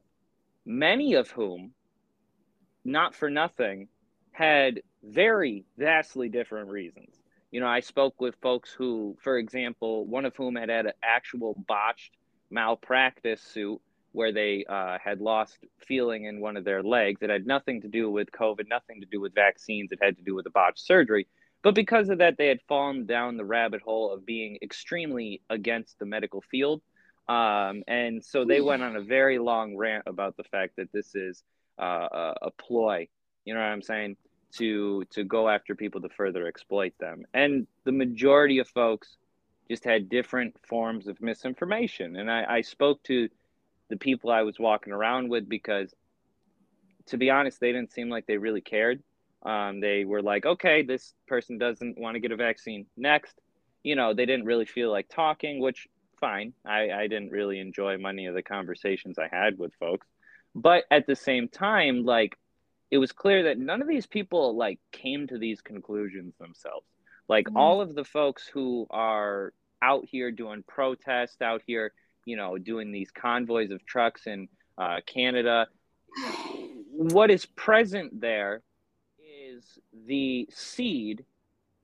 many of whom, not for nothing, had very vastly different reasons. You know, I spoke with folks who, for example, one of whom had had an actual botched malpractice suit where they uh, had lost feeling in one of their legs. It had nothing to do with COVID, nothing to do with vaccines. It had to do with a botched surgery. But because of that, they had fallen down the rabbit hole of being extremely against the medical field. Um, and so they went on a very long rant about the fact that this is uh, a ploy. You know what I'm saying? To to go after people to further exploit them. And the majority of folks just had different forms of misinformation. And I, I spoke to the people I was walking around with because, to be honest, they didn't seem like they really cared. Um, they were like, okay, this person doesn't want to get a vaccine. Next, you know, they didn't really feel like talking, which fine. I, I didn't really enjoy many of the conversations I had with folks. But at the same time, like, it was clear that none of these people like came to these conclusions themselves. Like mm-hmm. all of the folks who are out here doing protests, out here you know, doing these convoys of trucks in uh, Canada. What is present there is the seed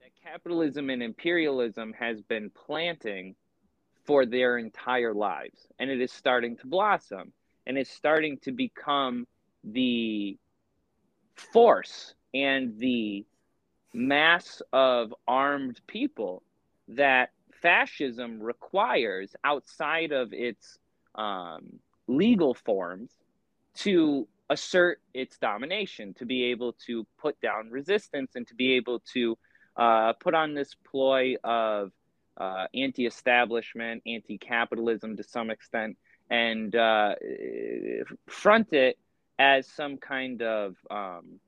that capitalism and imperialism has been planting for their entire lives. And it is starting to blossom and it's starting to become the force and the mass of armed people that fascism requires outside of its um, legal forms to assert its domination, to be able to put down resistance, and to be able to uh, put on this ploy of uh, anti establishment, anti capitalism to some extent, and uh, front it as some kind of um,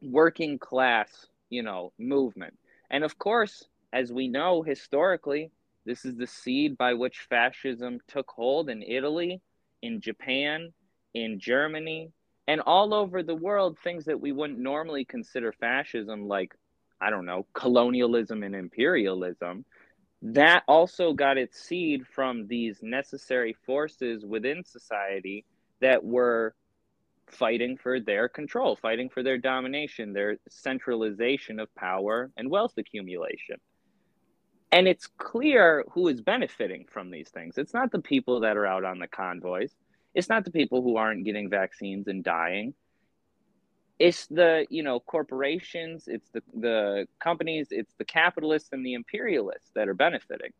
working class, you know, movement. And of course, as we know historically, this is the seed by which fascism took hold in Italy, in Japan, in Germany, And all over the world, things that we wouldn't normally consider fascism, like, I don't know, colonialism and imperialism, that also got its seed from these necessary forces within society that were fighting for their control, fighting for their domination, their centralization of power and wealth accumulation. And it's clear who is benefiting from these things. It's not the people that are out on the convoys. It's not the people who aren't getting vaccines and dying. It's the, you know, corporations, it's the the companies, it's the capitalists and the imperialists that are benefiting.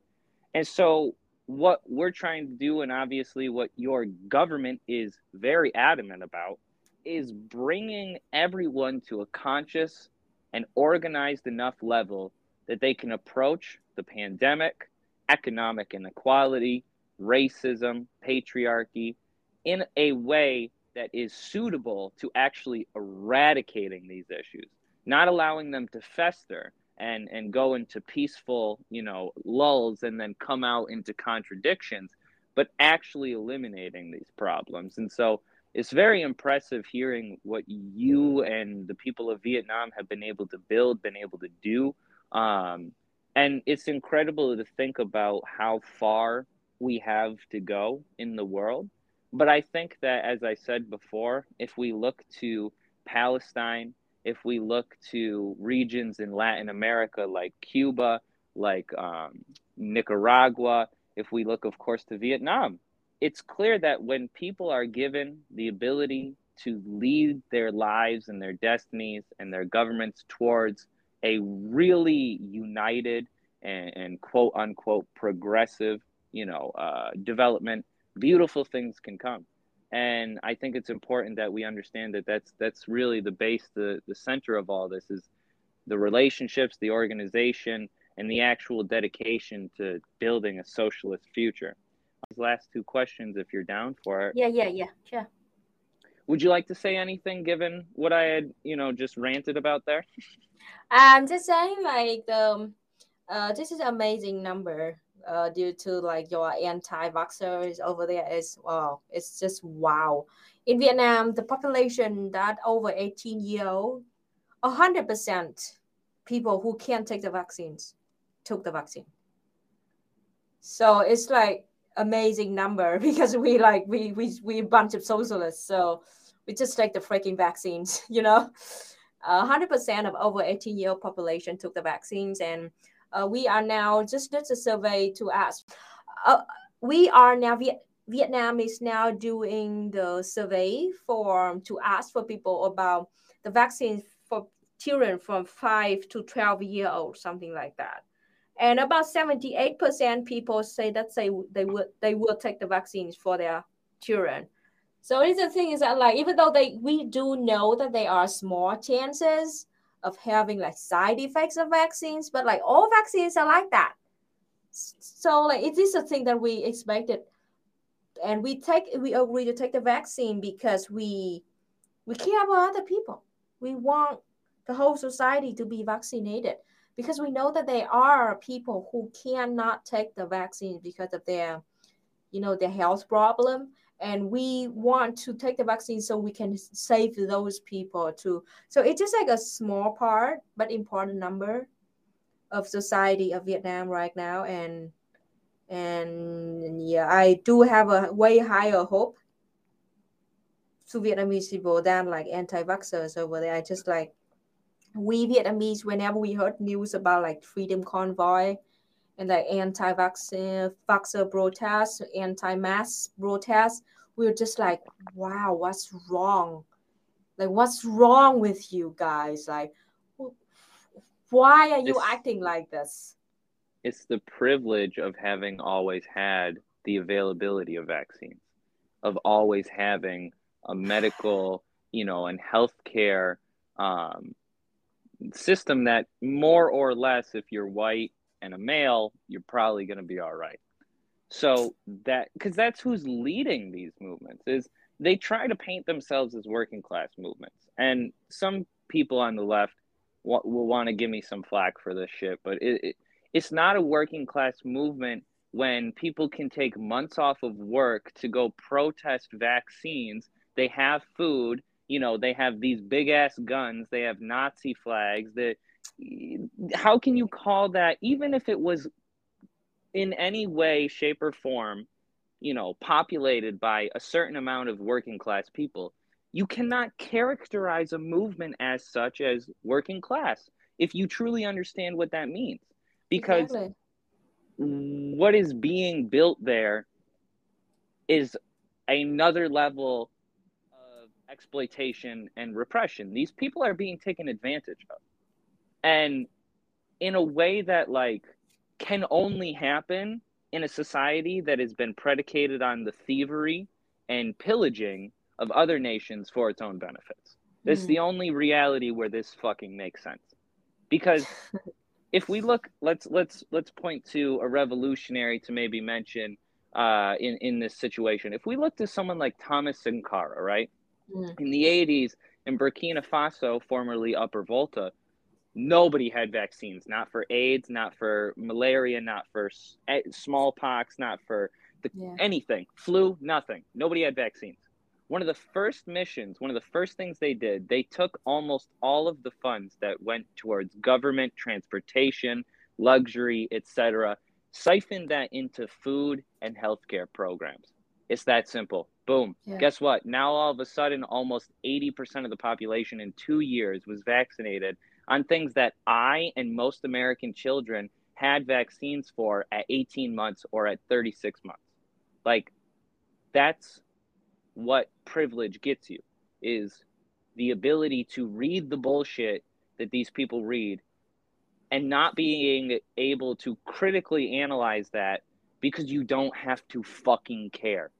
And so what we're trying to do and obviously what your government is very adamant about is bringing everyone to a conscious and organized enough level that they can approach the pandemic, economic inequality, racism, patriarchy in a way that is suitable to actually eradicating these issues, not allowing them to fester and and go into peaceful, you know, lulls and then come out into contradictions, but actually eliminating these problems. And so it's very impressive hearing what you and the people of Vietnam have been able to build, been able to do. Um, and it's incredible to think about how far we have to go in the world. But I think that, as I said before, if we look to Palestine, if we look to regions in Latin America like Cuba, like um, Nicaragua, if we look, of course, to Vietnam, it's clear that when people are given the ability to lead their lives and their destinies and their governments towards a really united and, and quote unquote progressive, you know, uh, development, beautiful things can come. And I think it's important that we understand that that's that's really the base, the the center of all this is the relationships, the organization, and the actual dedication to building a socialist future. These last two questions, if you're down for it. Yeah, yeah, yeah, sure. Would you like to say anything given what I had, you know, just ranted about there? I'm just saying, like, um, uh, this is amazing number. Uh, due to like your anti-vaxxers over there is wow, it's just wow. In Vietnam, the population that over 18 year old, hundred percent people who can't take the vaccines took the vaccine. So it's like amazing number because we like we we we a bunch of socialists. So we just take the freaking vaccines, you know. hundred percent of over 18 year old population took the vaccines and uh, we are now just did a survey to ask. Uh, we are now Viet- Vietnam is now doing the survey for to ask for people about the vaccines for children from five to twelve year old, something like that. And about seventy eight percent people say that they they would they will take the vaccines for their children. So the thing is that like even though they we do know that there are small chances of having like side effects of vaccines, but like all vaccines are like that. So like it is a thing that we expected, and we take we agree to take the vaccine because we we care about other people. We want the whole society to be vaccinated because we know that there are people who cannot take the vaccine because of their you know their health problem. And we want to take the vaccine so we can save those people too. So it's just like a small part but important number of society of vietnam right now. And and yeah i do have a way higher hope to vietnamese people than like anti-vaxxers over there. I just like we vietnamese whenever we heard news about like freedom convoy and the anti-vaccine vaxxer protests, anti-mask protests, we were just like, wow, what's wrong? Like, what's wrong with you guys? Like, why are you it's, acting like this? It's the privilege of having always had the availability of vaccines, of always having a medical, you know, and healthcare um, system that more or less, if you're white and a male, you're probably going to be all right. So that because that's who's leading these movements is they try to paint themselves as working class movements, and some people on the left will, will want to give me some flack for this shit, but it, it it's not a working class movement when people can take months off of work to go protest vaccines. They have food you know, they have these big ass guns, they have Nazi flags. That how can you call that even if it was in any way, shape, or form, you know, populated by a certain amount of working class people? You cannot characterize a movement as such as working class if you truly understand what that means. Because Exactly. what is being built there is another level exploitation and repression. These people are being taken advantage of. And in a way that like can only happen in a society that has been predicated on the thievery and pillaging of other nations for its own benefits. This is Mhm. the only reality where this fucking makes sense. Because if we look let's let's let's point to a revolutionary to maybe mention uh, in in this situation. If we look to someone like Thomas Sankara, right Mm. in the '80s in Burkina Faso, formerly Upper Volta, nobody had vaccines. Not for AIDS, not for malaria, not for eh, smallpox, not for the, Yeah. anything, flu, nothing. Nobody had vaccines. One of the first missions, one of the first things they did, they took almost all of the funds that went towards government, transportation, luxury, etc., siphoned that into food and healthcare programs. It's that simple. Boom. Yeah. Guess what? Now all of a sudden almost 80% of the population in 2 years was vaccinated on things that I and most American children had vaccines for at 18 months or at 36 months. Like that's what privilege gets you is the ability to read the bullshit that these people read and not being able to critically analyze that because you don't have to fucking care.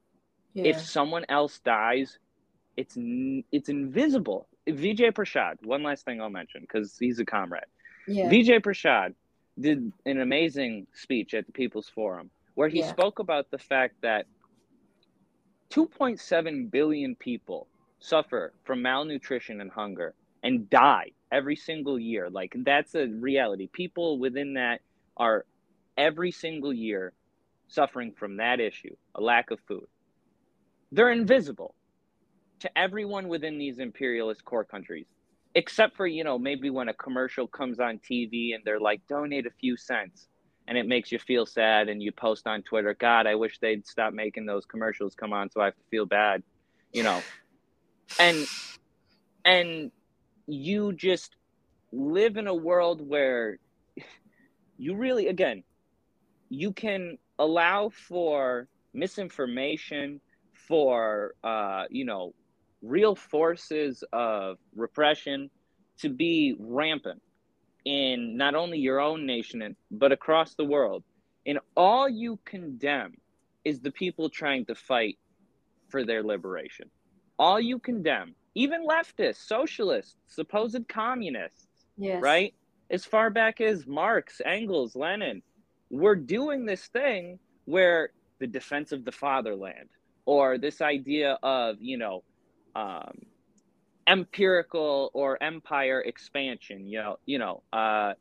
Yeah. If someone else dies, it's it's invisible. Vijay Prashad, one last thing I'll mention because he's a comrade. yeah. Vijay Prashad did an amazing speech at the People's Forum where he Yeah. spoke about the fact that 2.7 billion people suffer from malnutrition and hunger and die every single year. Like, that's a reality. People within that are every single year suffering from that issue a lack of food. They're invisible to everyone within these imperialist core countries except for you know maybe when a commercial comes on TV and they're like donate a few cents and it makes you feel sad and you post on Twitter god I wish they'd stop making those commercials come on so I have to feel bad you know. And and you just live in a world where you really again you can allow for misinformation for uh you know real forces of repression to be rampant in not only your own nation but across the world. And all you condemn is the people trying to fight for their liberation. All you condemn even leftists socialists supposed communists yes. right? As far back as marx engels lenin we're doing this thing where the defense of the fatherland or this idea of you know um, empirical or empire expansion you know you know uh,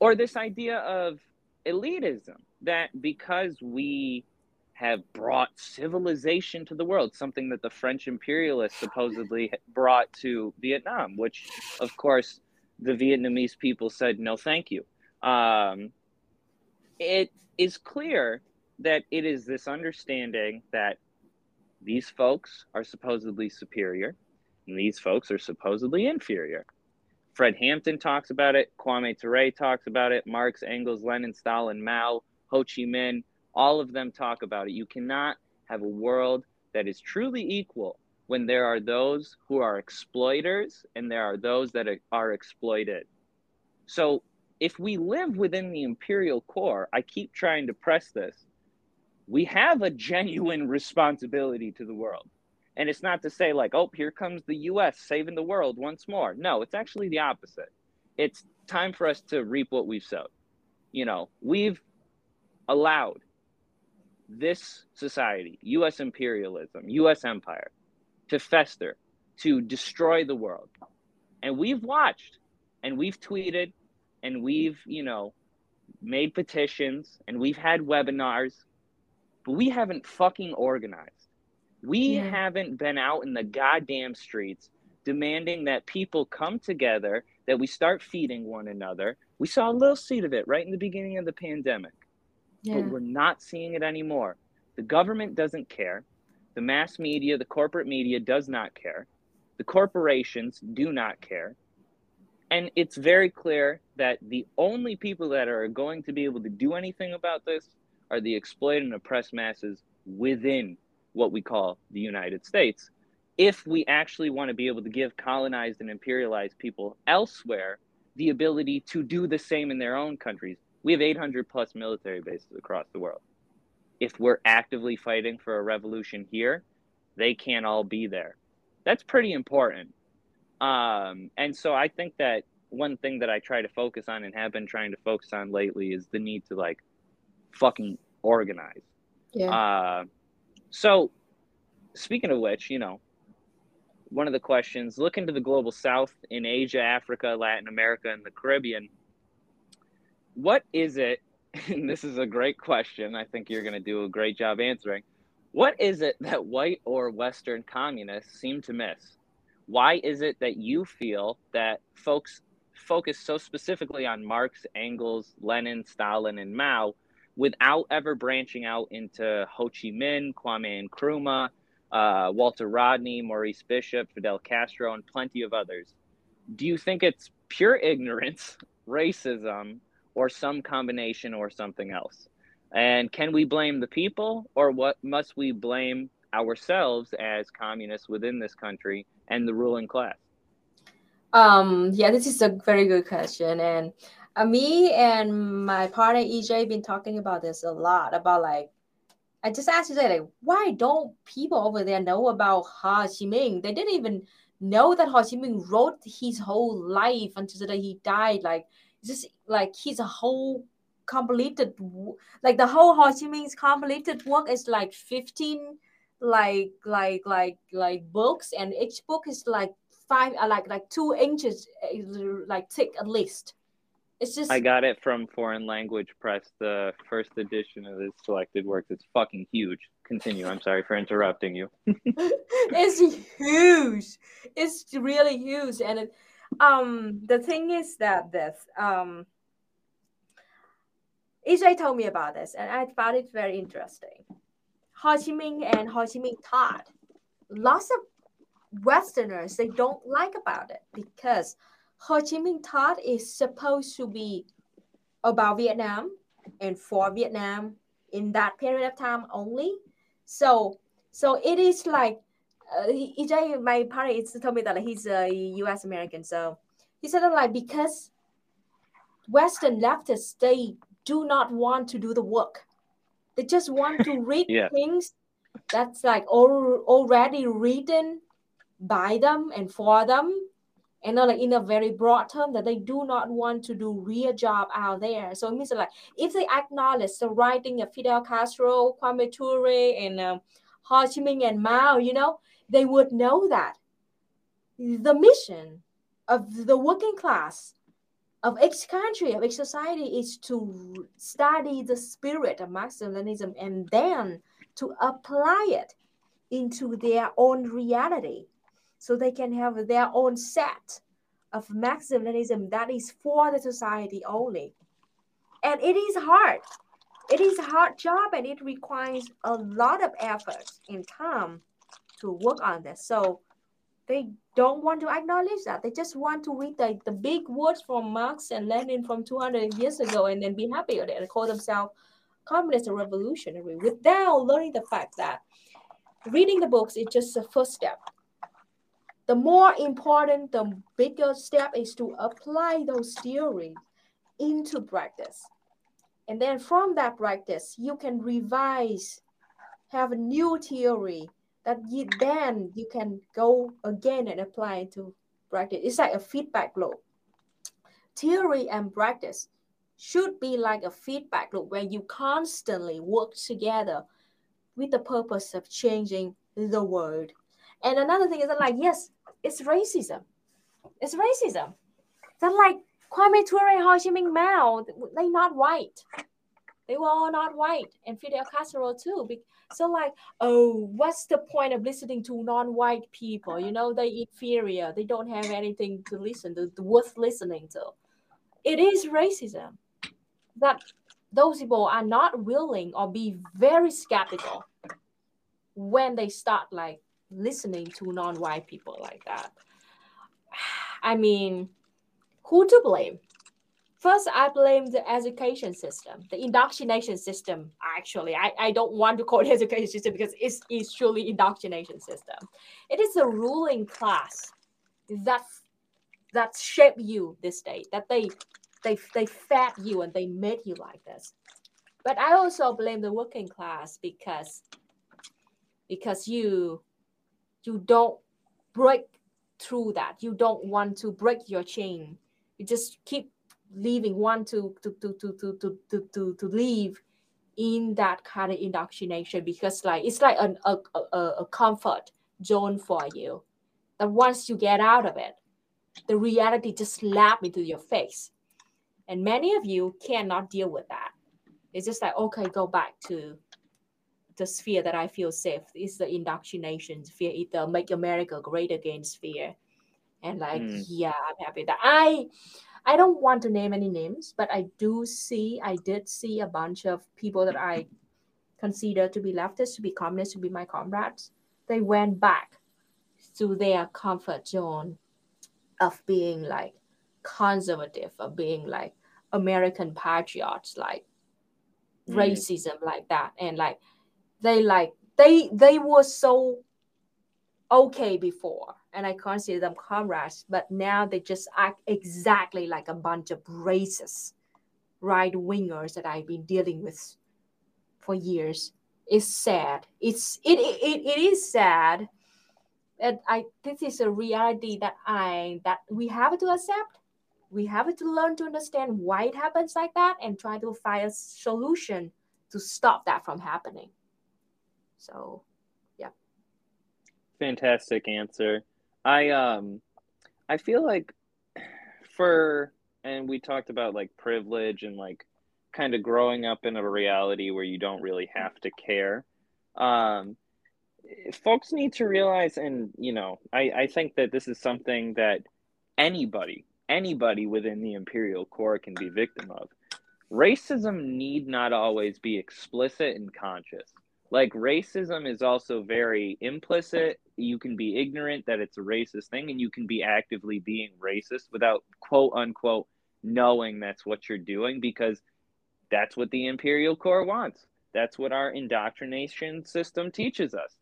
or this idea of elitism that because we have brought civilization to the world something that the french imperialists supposedly brought to vietnam which of course the vietnamese people said no thank you. Um, it is clear that it is this understanding that these folks are supposedly superior and these folks are supposedly inferior. Fred Hampton talks about it, Kwame Ture talks about it, Marx, Engels, Lenin, Stalin, Mao, Ho Chi Minh, all of them talk about it. You cannot have a world that is truly equal when there are those who are exploiters and there are those that are exploited. So if we live within the imperial core, I keep trying to press this, we have a genuine responsibility to the world. And it's not to say, like, oh, here comes the US saving the world once more. No, it's actually the opposite. It's time for us to reap what we've sowed. You know, we've allowed this society, US imperialism, US empire, to fester, to destroy the world. And we've watched and we've tweeted and we've, you know, made petitions and we've had webinars, but we haven't fucking organized. We Yeah. haven't been out in the goddamn streets demanding that people come together, that we start feeding one another. We saw a little seed of it right in the beginning of the pandemic, Yeah. but we're not seeing it anymore. The government doesn't care. The mass media, the corporate media does not care. The corporations do not care. And it's very clear that the only people that are going to be able to do anything about this are the exploited and oppressed masses within what we call the United States. If we actually want to be able to give colonized and imperialized people elsewhere the ability to do the same in their own countries, we have 800 plus military bases across the world. If we're actively fighting for a revolution here, they can't all be there. That's pretty important. Um, and so I think that one thing that I try to focus on and have been trying to focus on lately is the need to like fucking organize. Yeah. Uh, so, speaking of which, you know, one of the questions look into the global south in Asia, Africa, Latin America, and the Caribbean. What is it? And this is a great question. I think you're going to do a great job answering. What is it that white or Western communists seem to miss? Why is it that you feel that folks focus so specifically on Marx, Engels, Lenin, Stalin, and Mao without ever branching out into Ho Chi Minh, Kwame Nkrumah, uh, Walter Rodney, Maurice Bishop, Fidel Castro, and plenty of others? Do you think it's pure ignorance, racism, or some combination or something else? And can we blame the people, or what must we blame ourselves as communists within this country and the ruling class? Um, yeah, this is a very good question, and uh, me and my partner EJ been talking about this a lot. About like, I just asked you like, why don't people over there know about Ho Chi Minh? They didn't even know that Ho Chi Minh wrote his whole life until the day he died. Like, just like his whole completed, like the whole Ho Chi Minh's completed work is like fifteen, like like like like books, and each book is like five uh, like like two inches uh, like thick at least it's just I got it from Foreign Language Press, the first edition of his selected works. It's fucking huge. Continue. I'm sorry for interrupting you. it's huge it's really huge and it, um the thing is that this um EJ told me about this and I found it very interesting. Ho Chi Minh and Ho Chi Minh thought lots of Westerners they don't like about it because Ho Chi Minh thought is supposed to be about Vietnam and for Vietnam in that period of time only. So so it is like uh, EJ, my partner, told me that he's a U.S. American. So he said like because Western leftists they do not want to do the work. They just want to read Yeah. things that's like al- already written by them and for them and not like in a very broad term that they do not want to do real job out there. So it means like if they acknowledge the writing of Fidel Castro, Kwame Ture, and um, Ho Chi Minh and Mao, you know, they would know that the mission of the working class of each country, of each society is to study the spirit of Marxism-Leninism and then to apply it into their own reality so they can have their own set of Marxism-Leninism that is for the society only. And it is hard. It is a hard job and it requires a lot of effort and time to work on this. So they don't want to acknowledge that. They just want to read the, the big words from Marx and Lenin from 200 years ago and then be happy with it and call themselves communist revolutionary without learning the fact that reading the books is just the first step. The more important, the bigger step is to apply those theories into practice. And then from that practice, you can revise, have a new theory that you, then you can go again and apply to practice. It's like a feedback loop. Theory and practice should be like a feedback loop where you constantly work together with the purpose of changing the world. And another thing is that, like, yes, it's racism. It's racism. That like Kwame Ture, Ho Chi Minh, Mao, they not white. they were all not white, and Fidel Castro too. So like, oh, what's the point of listening to non-white people? You know, they inferior. They don't have anything to listen to, worth listening to. It is racism that those people are not willing or be very skeptical when they start like listening to non-white people like that. I mean, who to blame? First, I blame the education system, the indoctrination system. Actually, I, I don't want to call it education system because it's, it's truly indoctrination system. It is a ruling class that that shape you this day, that they they they fed you and they made you like this. But I also blame the working class because because you you don't break through that. You don't want to break your chain. You just keep leaving one to to to to to to to, to, to leave in that kind of indoctrination because like it's like an, a, a, a comfort zone for you that once you get out of it the reality just slap into your face and many of you cannot deal with that it's just like okay go back to the sphere that i feel safe is the indoctrination sphere either make america great again sphere and like mm. yeah i'm happy that i I don't want to name any names, but I do see, I did see a bunch of people that I consider to be leftists, to be communists, to be my comrades. They went back to their comfort zone of being like conservative, of being like American patriots, like mm. racism, like that. And like they like they they were so okay before and I consider them comrades, but now they just act exactly like a bunch of racist right wingers that I've been dealing with for years. It's sad. It's it it, it is sad. And I this is a reality that I that we have to accept. We have to learn to understand why it happens like that and try to find a solution to stop that from happening. So yeah. Fantastic answer. I um I feel like for and we talked about like privilege and like kind of growing up in a reality where you don't really have to care. Um folks need to realize and you know, I I think that this is something that anybody anybody within the imperial core can be victim of. Racism need not always be explicit and conscious like racism is also very implicit. You can be ignorant that it's a racist thing and you can be actively being racist without quote unquote knowing that's what you're doing because that's what the imperial core wants. That's what our indoctrination system teaches us.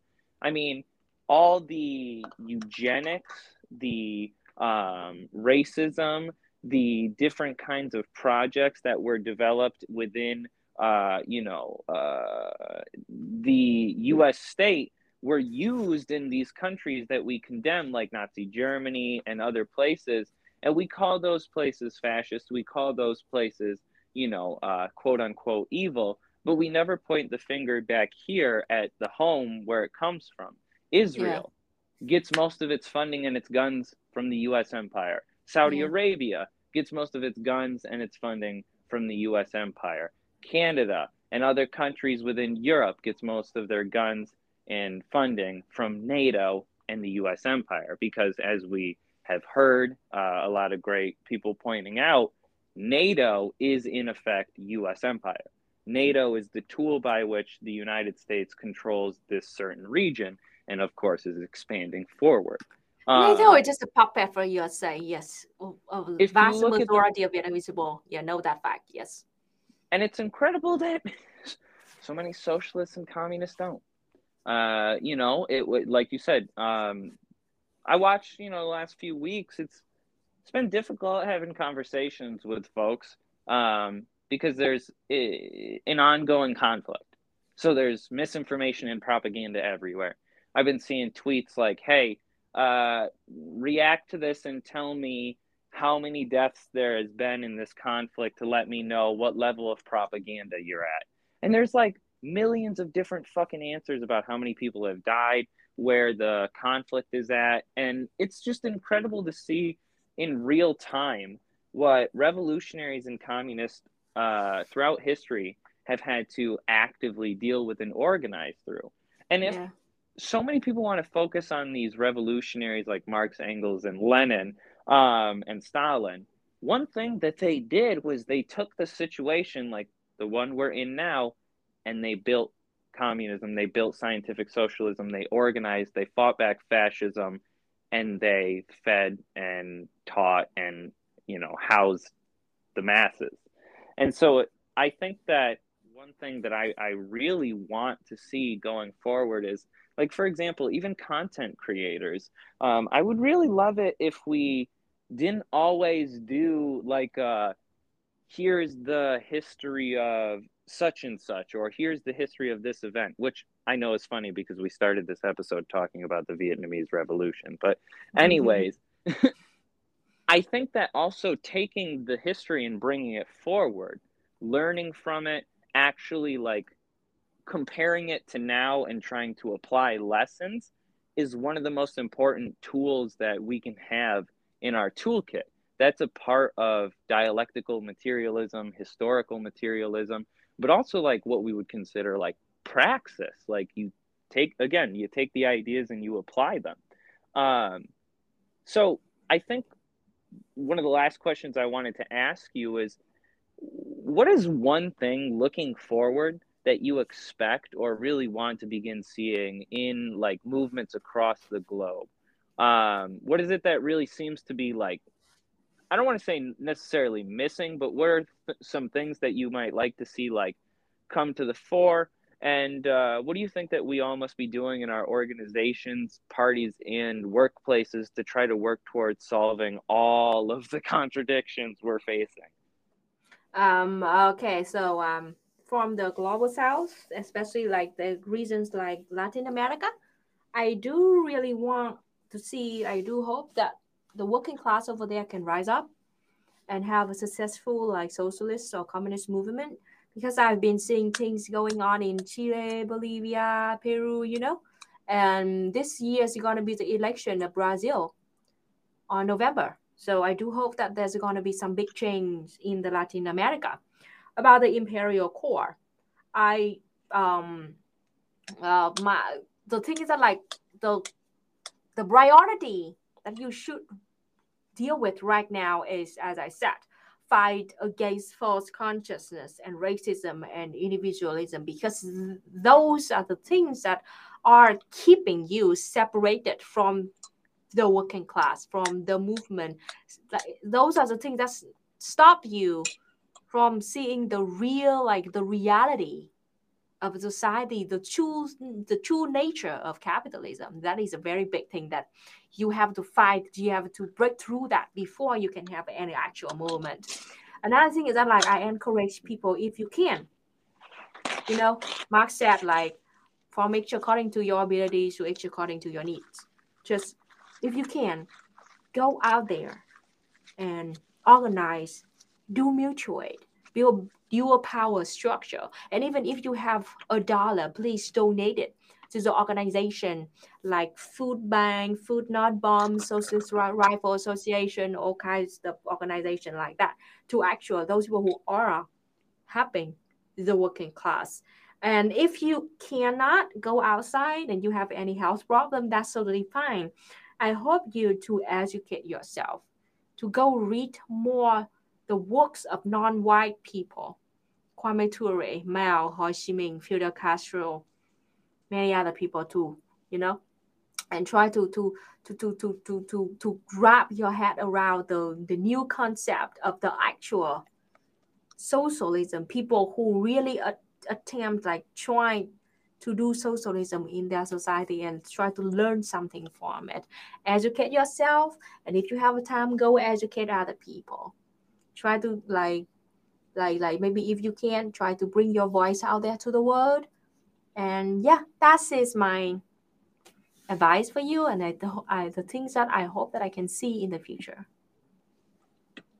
I mean all the eugenics the um, racism the different kinds of projects that were developed within uh, you know, uh, the U.S. state were used in these countries that we condemn, like Nazi Germany and other places, and we call those places fascist. We call those places, you know, uh, quote unquote evil. But we never point the finger back here at the home where it comes from. Israel yeah. gets most of its funding and its guns from the U.S. empire. Saudi yeah. Arabia gets most of its guns and its funding from the U.S. empire. Canada and other countries within Europe gets most of their guns and funding from NATO and the US empire because as we have heard uh, a lot of great people pointing out NATO is in effect US empire. NATO is the tool by which the United States controls this certain region and of course is expanding forward. NATO um, is just a puppet for USA, yes. Of, of vast majority the, of Vietnamese people, yeah, know that fact, yes and it's incredible that so many socialists and communists don't. Uh, you know, it like you said. Um, I watched, you know, the last few weeks. It's it's been difficult having conversations with folks um, because there's an ongoing conflict. So there's misinformation and propaganda everywhere. I've been seeing tweets like, "Hey, uh, react to this and tell me how many deaths there has been in this conflict to let me know what level of propaganda you're at. And there's like millions of different fucking answers about how many people have died, where the conflict is at. And it's just incredible to see in real time what revolutionaries and communists uh, throughout history have had to actively deal with and organize through. And if Yeah. so many people want to focus on these revolutionaries like Marx, Engels, and Lenin um, and Stalin, one thing that they did was they took the situation like the one we're in now and they built communism, they built scientific socialism, they organized, they fought back fascism, and they fed and taught and, you know, housed the masses. And so I think that one thing that I, I really want to see going forward is like for example even content creators um, i would really love it if we didn't always do like uh, here's the history of such and such or here's the history of this event which i know is funny because we started this episode talking about the vietnamese revolution. But anyways i think that also taking the history and bringing it forward learning from it actually like comparing it to now and trying to apply lessons is one of the most important tools that we can have in our toolkit. That's a part of dialectical materialism, historical materialism, but also like what we would consider like praxis. Like you take, again, you take the ideas and you apply them. Um, so I think one of the last questions I wanted to ask you is what is one thing looking forward that you expect or really want to begin seeing in like movements across the globe um, what is it that really seems to be like i don't want to say necessarily missing but what are th- some things that you might like to see like come to the fore? And uh, what do you think that we all must be doing in our organizations parties and workplaces to try to work towards solving all of the contradictions we're facing? Um, okay, so um, from the global south, especially like the regions like Latin America, I do really want to see, I do hope that the working class over there can rise up and have a successful like socialist or communist movement because I've been seeing things going on in Chile, Bolivia, Peru, you know. And this year is going to be the election of Brazil on November. So I do hope that there's going to be some big change in the Latin America about the imperial core. I um uh my the thing is that like the the priority that you should deal with right now is as I said fight against false consciousness and racism and individualism because th- those are the things that are keeping you separated from the working class from the movement. Those are the things that stop you from seeing the real like the reality of society the true the true nature of capitalism that is a very big thing that you have to fight you have to break through that before you can have any actual movement. Another thing is that like i encourage people if you can you know Marx said like from each according to your abilities to each according to your needs. Just if you can go out there and organize do mutual aid build dual power structure. And even if you have a dollar please donate it to the organization like food bank food not bomb socialist rifle association all kinds of organization like that to actual those people who are helping the working class. And if you cannot go outside and you have any health problem that's totally fine. I hope you to educate yourself to go read more the works of non-white people Kwame Ture, Mao, Ho Chi Minh, Fidel Castro, many other people too, you know, and try to to to to to to to, to wrap your head around the, the new concept of the actual socialism. People who really a- attempt like trying to do socialism in their society and try to learn something from it. Educate yourself, and if you have time, go educate other people. Try to like like like maybe if you can try to bring your voice out there to the world and yeah that is my advice for you and I, the, I, the things that i hope that i can see in the future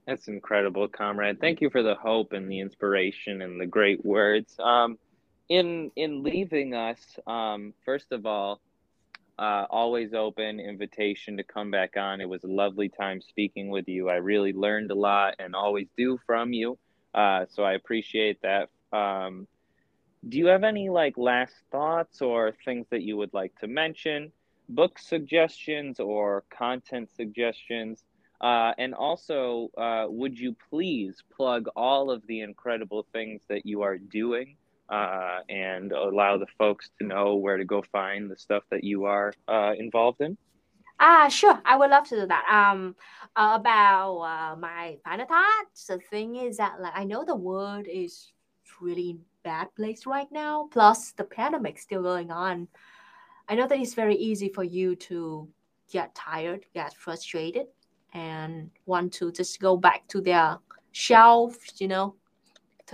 That's incredible, comrade. Thank you for the hope and the inspiration and the great words. Um, in in leaving us, um, first of all, uh, always open invitation to come back on. It was a lovely time speaking with you. I really learned a lot and always do from you. Uh, so I appreciate that. Um, do you have any like last thoughts or things that you would like to mention? Book suggestions or content suggestions? Uh, and also, uh, would you please plug all of the incredible things that you are doing uh, and allow the folks to know where to go find the stuff that you are uh, involved in? Ah, sure. I would love to do that. Um, uh, about uh, my final thoughts. The thing is that like I know the world is really bad place right now. Plus the pandemic still going on. I know that it's very easy for you to get tired, get frustrated, and want to just go back to their shelf, you know,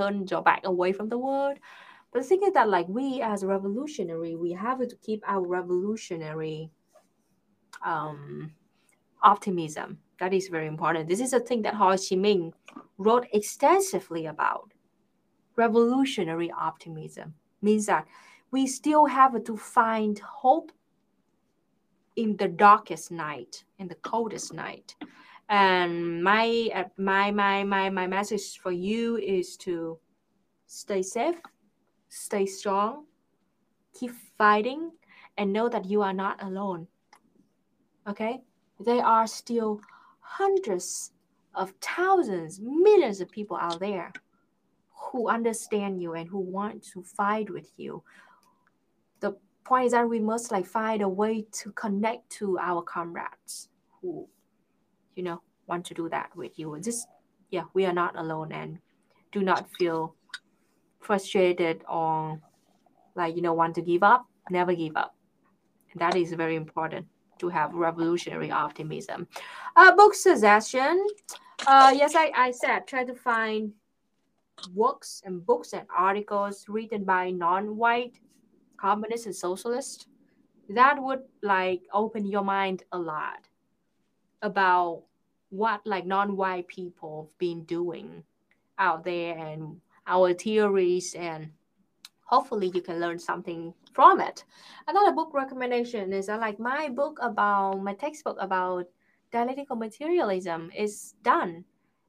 turn your back away from the world. But the thing is that like we as revolutionary, we have to keep our revolutionary um, optimism. That is very important. This is a thing that Ho Chi Minh wrote extensively about. Revolutionary optimism means that we still have to find hope in the darkest night, in the coldest night. And my uh, my my my my message for you is to stay safe, stay strong, keep fighting, and know that you are not alone. Okay? There are still hundreds of thousands, millions of people out there who understand you and who want to fight with you. The point is that we must like find a way to connect to our comrades who, you know, want to do that with you. Just yeah, we are not alone and do not feel frustrated or like you know want to give up. Never give up. And that is very important to have revolutionary optimism. Uh, book suggestion. Uh, yes, I, I said try to find works and books and articles written by non-white communists and socialists. That would like open your mind a lot about what like non-white people have been doing out there and our theories and hopefully you can learn something from it. Another book recommendation is like my book about my textbook about dialectical materialism is done.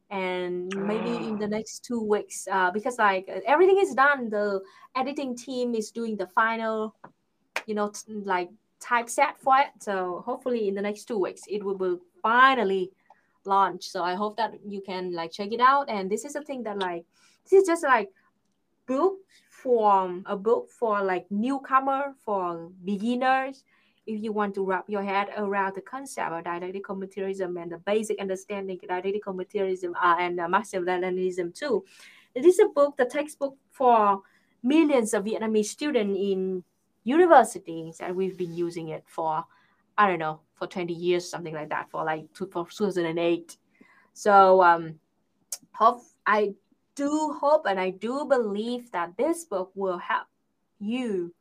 And maybe in the next two weeks uh, because like everything is done. The editing team is doing the final you know t- like typeset for it. So hopefully in the next two weeks it will, will finally launch so i hope that you can like check it out and this is a thing that like this is just like book for a book for like newcomer for beginners if you want to wrap your head around the concept of dialectical materialism and the basic understanding of dialectical materialism uh, and uh, Marxism-Leninism too. It is a book, the textbook for millions of Vietnamese students in universities, and we've been using it for, I don't know, for 20 years, something like that, for like two, for 2008. So um, hope I do hope and I do believe that this book will help you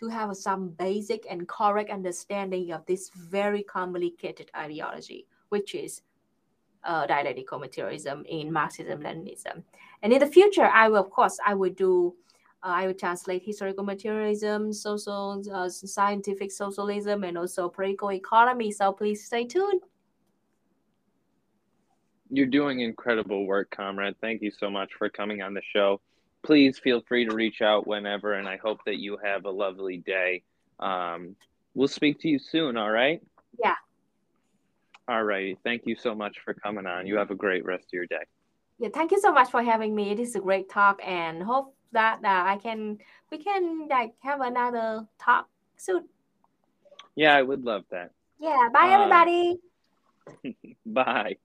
to have some basic and correct understanding of this very complicated ideology, which is uh, dialectical materialism in Marxism Leninism. And in the future, I will, of course, I will do, uh, I will translate historical materialism, social, uh, scientific socialism, and also political economy. So please stay tuned. You're doing incredible work, comrade. Thank you so much for coming on the show please feel free to reach out whenever, and I hope that you have a lovely day. Um, we'll speak to you soon, all right? Yeah. All right. Thank you so much for coming on. You have a great rest of your day. Yeah, thank you so much for having me. It is a great talk, and hope that uh, I can we can like have another talk soon. Yeah, I would love that. Yeah. Bye, uh, everybody. bye.